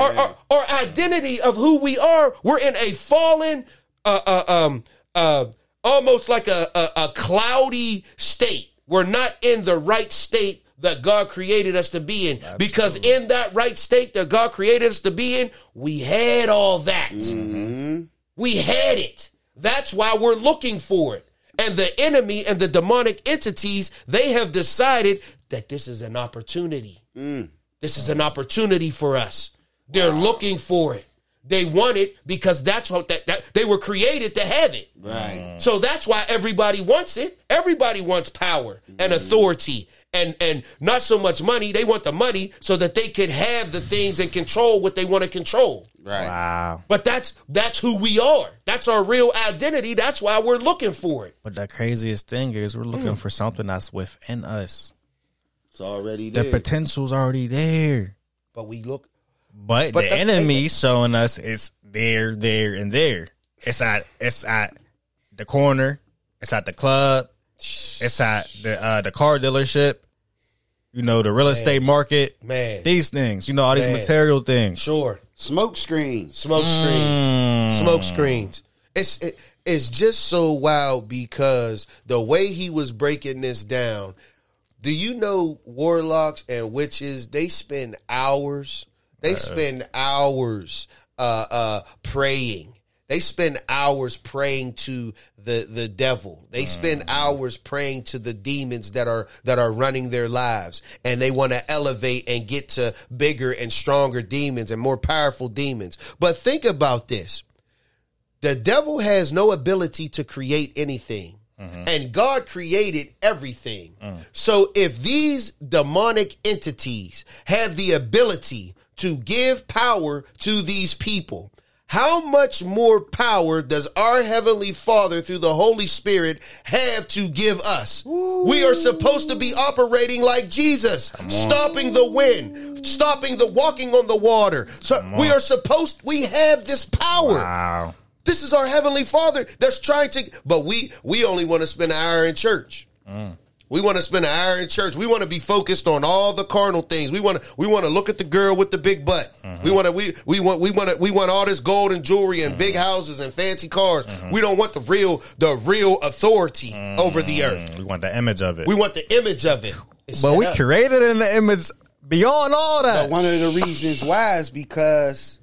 Our, our, our identity of who we are, we're in a fallen, uh, uh, um, uh, almost like a, a, a cloudy state. We're not in the right state that God created us to be in. Because in that right state that God created us to be in, we had all that. Mm-hmm. We had it. That's why we're looking for it. And the enemy and the demonic entities, they have decided that this is an opportunity. Mm. This is an opportunity for us. They're looking for it. They want it because that's what that, that they were created to have it. Right. Mm. So that's why everybody wants it. Everybody wants power and mm. authority and and not so much money. They want the money so that they could have the things and control what they want to control. Right. Wow. But that's that's who we are. That's our real identity. That's why we're looking for it. But the craziest thing is we're looking mm. for something that's within us. It's already The potential's already there. But we look But, But the that's- enemy showing us it's there, there, and there. It's at it's at the corner. It's at the club. It's at the uh, the car dealership. You know the real estate market. man. These things. You know all these Man. material things. sure. Smoke screens. Smoke screens. Smoke screens. It's it, it's just so wild because the way he was breaking this down. Do you know warlocks and witches? They spend hours. They spend hours uh, uh, praying. They spend hours praying to the the devil. They mm. spend hours praying to the demons that are that are running their lives, and they want to elevate and get to bigger and stronger demons and more powerful demons. But think about this: the devil has no ability to create anything. Mm-hmm. And God created everything. Mm. So if these demonic entities have the ability to give power to these people, how much more power does our Heavenly Father through the Holy Spirit have to give us? We are supposed to be operating like Jesus, stopping the wind, stopping the walking on the water. So we are supposed, we have this power. Wow. This is our heavenly Father that's trying to, but we we only want to spend an hour in church. We want to spend an hour in church. We want to be focused on all the carnal things. We want to we want to look at the girl with the big butt. We want to we we want we want to we want all this gold and jewelry and big houses and fancy cars. We don't want the real the real authority over the mm, earth. We want the image of it. We want the image of it. It's but we up. created in the image beyond all that. But one of the reasons why is because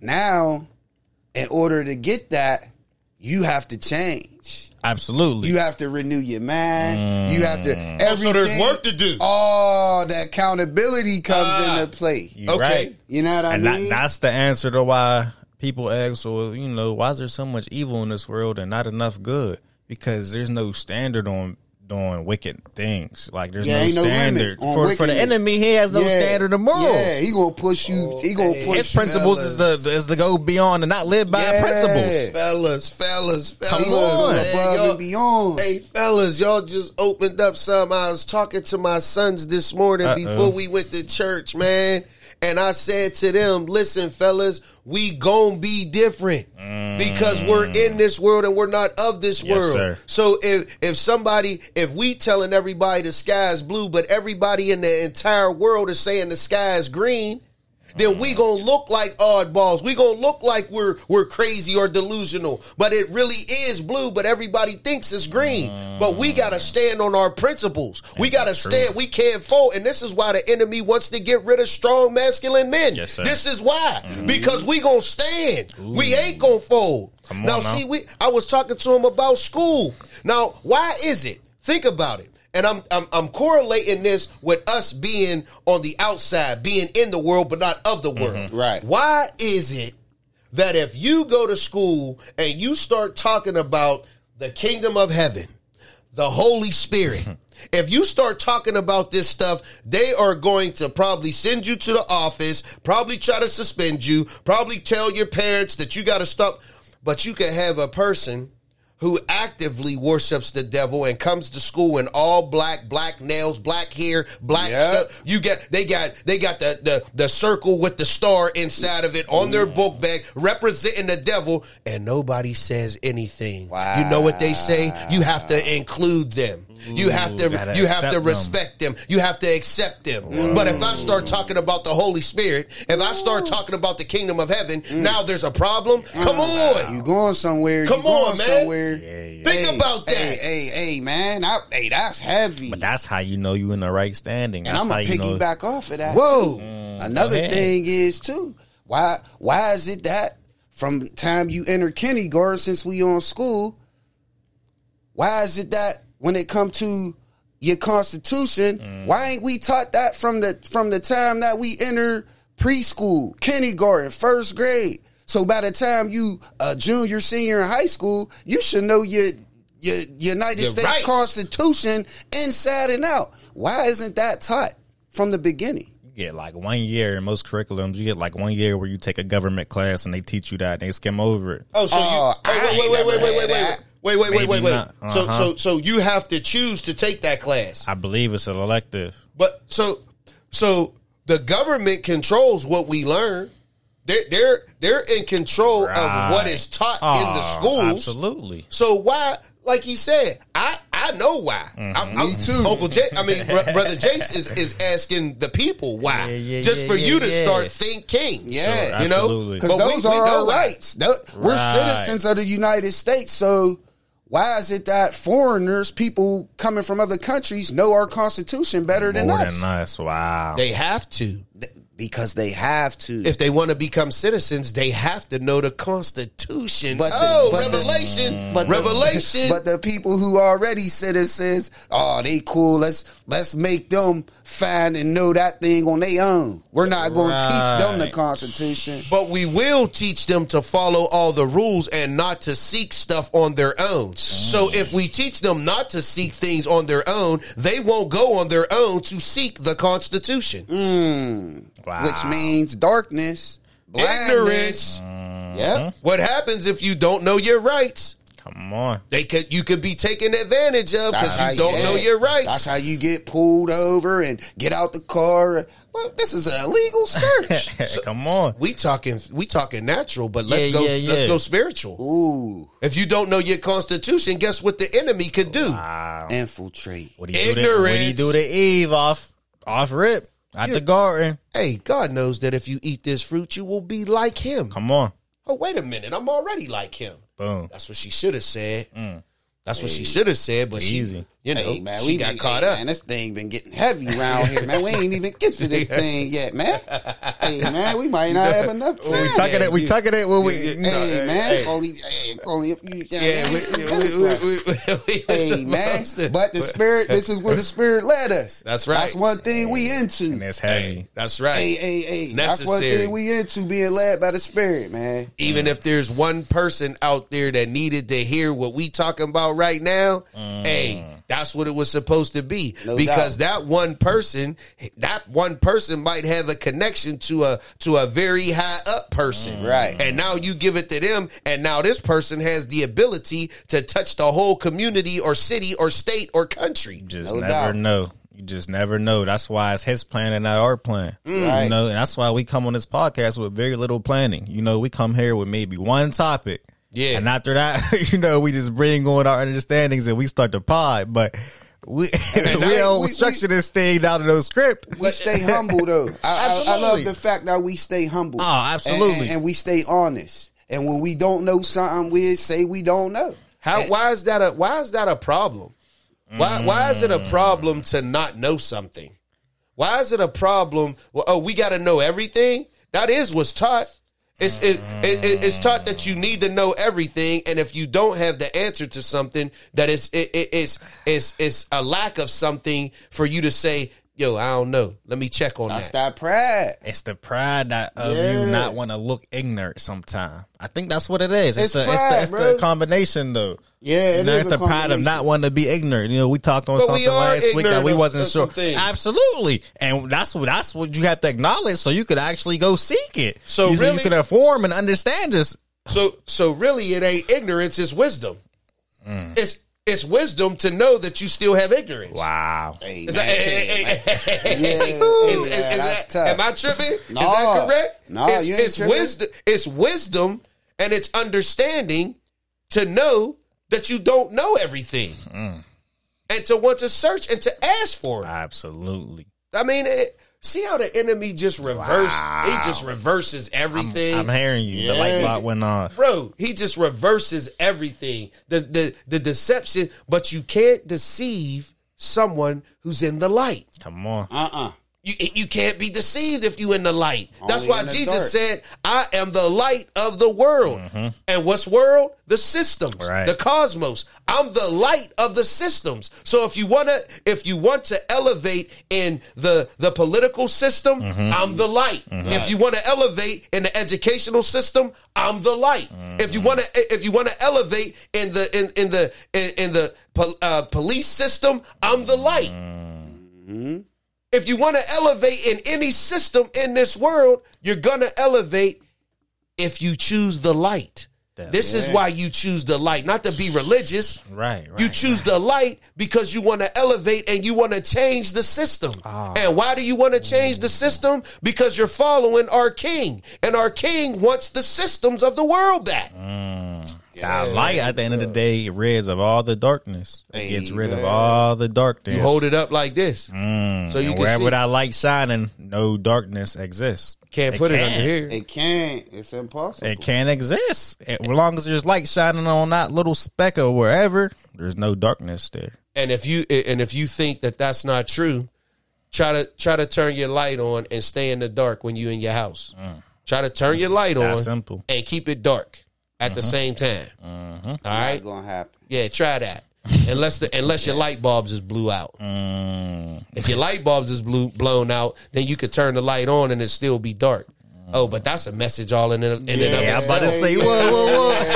now, in order to get that, you have to change. Absolutely. You have to renew your mind. You have to everything. Oh, so there's work to do. All the accountability comes Ah. into play. You okay. right. You know what I and mean? that, that's the answer to why people ask, well, you know, why is there so much evil in this world and not enough good? Because there's no standard on doing wicked things. Like there's Yeah, no ain't no standard for for the enemy. He has no Yeah. standard of morals. Yeah, he gonna push you. he gonna oh, hey, push His you. principles is the is to go beyond and not live by Yeah. principles. fellas, fellas, fellas, Come on. man, above y'all- and beyond. Hey fellas, y'all just opened up some. I was talking to my sons this morning Uh-oh. before we went to church, man. And I said to them, listen, fellas, we gon' be different because we're mm. in this world and we're not of this Yes, world. sir. So if if somebody, if we telling everybody the sky is blue, but everybody in the entire world is saying the sky is green, then we gonna look like oddballs. We gonna look like we're we're crazy or delusional. But it really is blue, but everybody thinks it's green. But we gotta stand on our principles. We gotta stand. We can't fold. And this is why the enemy wants to get rid of strong masculine men. Yes, sir. This is why. Because we gonna stand. We ain't gonna fold. Now, now. see, we I was talking to him about school. Now, why is it? Think about it. And I'm, I'm I'm correlating this with us being on the outside, being in the world but not of the mm-hmm. world. Right. Why is it that if you go to school and you start talking about the kingdom of heaven, the Holy Spirit, mm-hmm. if you start talking about this stuff, they are going to probably send you to the office, probably try to suspend you, probably tell your parents that you got to stop. But you can have a person who actively worships the devil and comes to school in all black, black nails, black hair, black Yep. stuff. You get they got they got the the the circle with the star inside of it on their book bag representing the devil, and nobody says anything. You know what they say? You have to include them. You have to gotta you have to respect them. You have to accept them. But if I start talking about the Holy Spirit, if I start talking about the kingdom of heaven, now there's a problem. Come mm. on. You going somewhere? Come you going on, man. somewhere? yeah. Think Hey, about that. Hey, hey, hey, man! I, hey, that's heavy. But that's how you know you in the right standing. and I'm how gonna you know. piggyback off of that. Whoa. Mm, Another thing is too. Why? Why is it that from time you enter kindergarten, since we on school, why is it that when it come to your constitution, Mm. why ain't we taught that from the from the time that we enter preschool, kindergarten, first grade? So by the time you a junior, senior in high school, you should know your your United Your States rights. Constitution inside and out. Why isn't that taught from the beginning? You get like one year in most curriculums. You get like one year where you take a government class and they teach you that. And they skim over it. Oh, so Oh, you I wait, wait, ain't wait, wait, never wait, wait, wait, that. Wait, wait, wait, wait, wait. So, Uh-huh. so, so you have to choose to take that class. I believe it's an elective. But so, so the government controls what we learn. They're they're they're in control of what is taught in the Oh, schools. Absolutely. So why, like he said, I I know why. Mm-hmm. I'm, I'm, Me too. Uncle Jay, I mean, br- brother Jace is is asking the people why, Yeah, yeah, just yeah, for yeah, you to yeah. start thinking. Yeah. you know, Because those we are know our why. rights. Tho- We're Right. citizens of the United States. So why is it that foreigners, people coming from other countries, know our Constitution better than More us? than us. Wow. They have to. Because they have to. If they want to become citizens, they have to know the Constitution. But the- oh, but the- revelation, but the- revelation. but the people who are already citizens, oh, they cool. Let's let's make them find and know that thing on their own. We're not going to teach them the Constitution. But we will teach them to follow all the rules and not to seek stuff on their own. So mm. if we teach them not to seek things on their own, they won't go on their own to seek the Constitution. Mm. Wow. Which means darkness, blindness. Ignorance. Mm-hmm. Yep. What happens if you don't know your rights? Come on. They could you could be taken advantage of because how you don't yeah. know your rights. That's how you get pulled over and get out the car. Well, this is an illegal search. Come on. we talking we talking natural, but let's Yeah, go yeah, let's yeah. go spiritual. Ooh, If you don't know your constitution, guess what the enemy could do? Wow. infiltrate. What do you do? To, what do you Ignorance. do to Eve off off rip at the garden? Hey, God knows that if you eat this fruit, you will be like him. Come on. Oh, wait a minute, I'm already like him. Boom. That's what she should have said. Mm. That's what she should have said, but Easy. she, you know, Hey man, she we got been- caught hey, up. Man, this thing been getting heavy around here, man. We ain't even get to this thing yet, man. Hey man, we might not have enough time. We tucking it. We tucking it. When we. Hey No, man, hey. only, hey, only a few. yeah, we, we, we, we, we, we Hey man, but the spirit. This is where the spirit led us. That's right. That's one thing we into. And it's heavy. That's right. Hey, hey, hey. That's one thing we into being led by the spirit, man. Even if there's one person out there that needed to hear what we talking about right now, mm. hey, that's what it was supposed to be. No because doubt. that one person, that one person might have a connection to a to a very high up person. Mm. Right. And now you give it to them, and now this person has the ability to touch the whole community or city or state or country. Just No never doubt. know. You just never know. That's why it's his plan and not our plan. Mm. Right. You know, and that's why we come on this podcast with very little planning. You know, we come here with maybe one topic. Yeah. And after that, you know, we just bring on our understandings and we start the pod. But we we now don't we- structure this thing down to no script. We stay humble though. I, I, I love the fact that we stay humble. Oh, And- absolutely. And, and we stay honest. And when we don't know something, we say we don't know. How why is that a why is that a problem? Why why is it a problem to not know something? Why is it a problem? Well, oh, we got to know everything. That is what's taught. It's it, it, it- it's taught that you need to know everything, and if you don't have the answer to something, that is it, it, it's it's it's a lack of something for you to say, "Yo, I don't know. Let me check on that. That's that." that pride. It's the pride that of Yeah. you not want to look ignorant sometime. I think that's what it is. It's, It's the, it's pride, the it's bro. the combination though. Yeah, you it know, is it's a the pride of not combination. wanting to be ignorant. You know, we talked on But we something are last week that ignorant we of- wasn't of sure. some things. Absolutely, and that's what that's what you have to acknowledge, so you could actually go seek it. So you, really- you can inform and understand this. So so really, it ain't ignorance; it's wisdom. Mm. It's it's wisdom to know that you still have ignorance. Wow. Hey, Is that, man. hey, hey, hey, Yeah, hey, yeah, is- is- is that- tough. Am I tripping? No. Is that correct? No, it's, you ain't it's tripping. wisdom. It's wisdom and it's understanding to know that you don't know everything, Mm. and to want to search and to ask for it. Absolutely. I mean, it, see how the enemy just reverse. He just reverses everything. I'm hearing you. The light bulb went off. Bro, he just reverses everything. The the the deception, but you can't deceive someone who's in the light. Come on. Uh-uh. You you can't be deceived if you in the light. That's Only why Jesus said, "I am the light of the world." And what's world? The systems, Right. the cosmos. I'm the light of the systems. So if you want to if you want to elevate in the the political system, I'm the light. If you want to elevate in the educational system, I'm the light. If you want to if you want to elevate in the in in the in, in the uh, police system, I'm the light mm-hmm. If you want to elevate in any system in this world, you're going to elevate if you choose the light. this is why you choose the light, not to be religious. Right, right. You choose the light because you want to elevate and you want to change the system. Ah. And why do you want to change the system? Because you're following our king. And our king wants the systems of the world back. Our light at the end of the day rids of all the darkness. It gets rid of all the darkness. You hold it up like this. Mm, so you and can wherever see. that light shining, no darkness exists. Can't put it under here. It can't. It's impossible. It can't exist. As long as there's light shining on that little speck or wherever, there's no darkness there. And if you and if you think that that's not true, try to try to turn your light on and stay in the dark when you're in your house. Mm. Try to turn your light on That simple. and keep it dark at the uh-huh. same time. Uh-huh. All right, Not gonna happen. yeah, try that. unless the unless your light bulbs is blew out. Mm. If your light bulbs is blue blown out, then you could turn the light on and it still be dark. Oh, but that's a message all in and, in and of Yeah, I'm about to itself. say, whoa, whoa, whoa.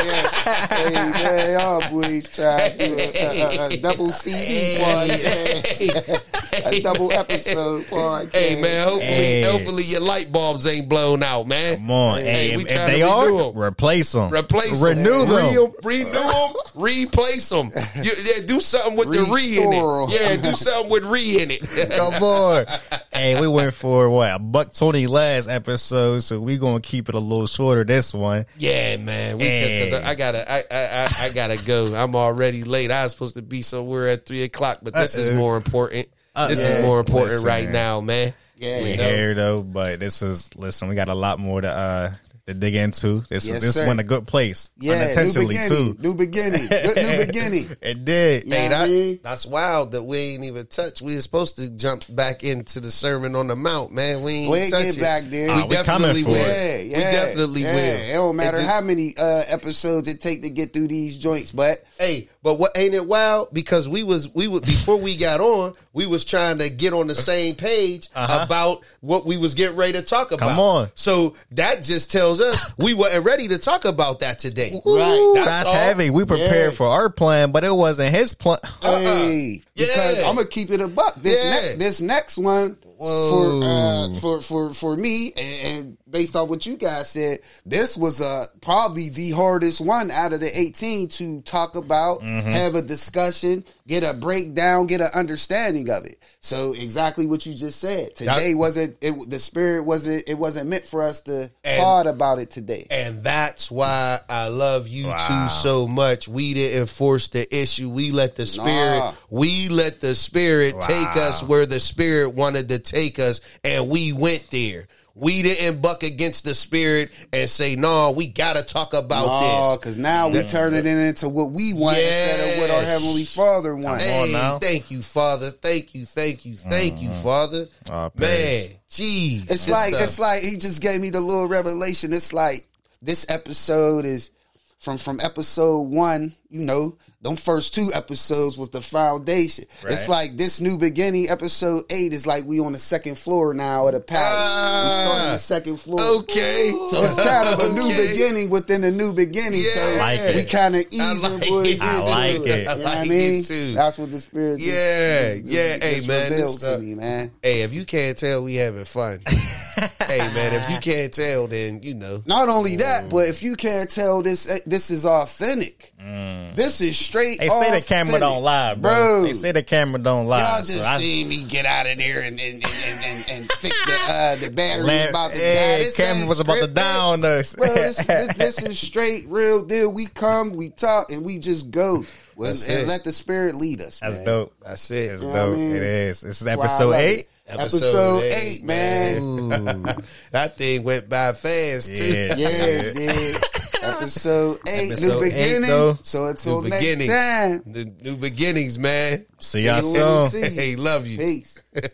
Yeah, yeah. hey, man, y'all boys try to do a, a, a, a double CD podcast, a double episode podcast. Hey man, hopefully, Hey. hopefully your light bulbs ain't blown out, man. Come on. Hey, Hey, we if, if to they renew are, 'em. replace them. Replace Renew them. them. Re- renew them. Replace them. You, yeah, do something with the re in it. Yeah, do something with re in it. Come on. hey, we went for what a buck twenty last episode, so we gonna keep it a little shorter this one. yeah, man. We, cause, 'cause I, I gotta, I, I, I, I gotta go. I'm already late. I was supposed to be somewhere at three o'clock, but this is Uh-uh. more important. this Uh-uh. is more important Listen, right man. now, man. Yeah. We You know? here though, but this is listen. We got a lot more to uh to dig into. This Yes, is this sir. went a good place, Yeah, new unintentionally beginning, too. new beginning, good new beginning. It did. Yeah. Hey, what I mean? that's wild that we ain't even touched. We were supposed to jump back into the Sermon on the Mount, man. We ain't, We ain't touch get it. back there. We Ah, we definitely for will. it. Yeah, yeah, we definitely yeah. will. It don't matter It just- how many uh, episodes it take to get through these joints, but Hey, but what ain't it wild? Because we was we would before we got on, we was trying to get on the same page about what we was getting ready to talk about. Uh-huh. Come on. So that just tells us we weren't ready to talk about that today. Right. That's, That's heavy. We prepared Yeah. for our plan, but it wasn't his plan. hey, because Yeah. I'm gonna keep it a buck. This Yeah. next this next one Whoa. for uh, for for for me, and, and based on what you guys said, this was uh probably the hardest one out of the 18 to talk about, Mm-hmm. have a discussion, get a breakdown, get an understanding of it. So exactly what you just said. Today That- wasn't it? The spirit wasn't. It wasn't meant for us to And- thought about it today. And that's why I love you Wow. two so much. We didn't force the issue. We let the spirit, Nah. we let the spirit take us where the spirit wanted to take us, and we went there. We didn't buck against the spirit and say, "No, we got to talk about this." because now we turning it into what we want instead of what our heavenly Father wants. on Hey, now. thank you, Father. Thank you, thank you, thank you, Father. Oh, Man, praise. jeez, It's this like stuff- it's like he just gave me the little revelation. It's like this episode is from from episode one. You know, them first two episodes was the foundation. It's like this new beginning. Episode eight is like we on the second floor now of the palace. we ah. starting the second floor. okay. So it's kind of a new Okay. beginning within a new beginning. Yeah. so like we kind of I easing like boys it. into I like it. You know I what like I mean? too. That's what the spirit. just- Yeah, just- yeah. Hey, man, revealed this to stuff- me, man. Hey, if you can't tell, we having fun. hey, man, if you can't tell, then you know. Not only that, mm. but if you can't tell this, eh, this is authentic. Mm. This is straight. They say the camera don't lie, bro. Bro. They say the camera don't lie. Y'all so just I- me get out of there and and, and, and, and, fix the uh, the battery Lamp- about to yeah, die. This camera was about to die on us. Bro, this, this, this is straight real deal. We come, we talk, and we just go. Well, and let the spirit lead us. That's man. dope. That's it. It's know what I dope. mean? It is. This is That's why I episode eight. it. Episode eight, man. Ooh, that thing went by fast too. Yeah. Yeah, yeah. Episode eight, Episode new beginning. though. so until New next beginnings. time, The new beginnings, man. See See y'all soon. See you. Hey, love you. peace.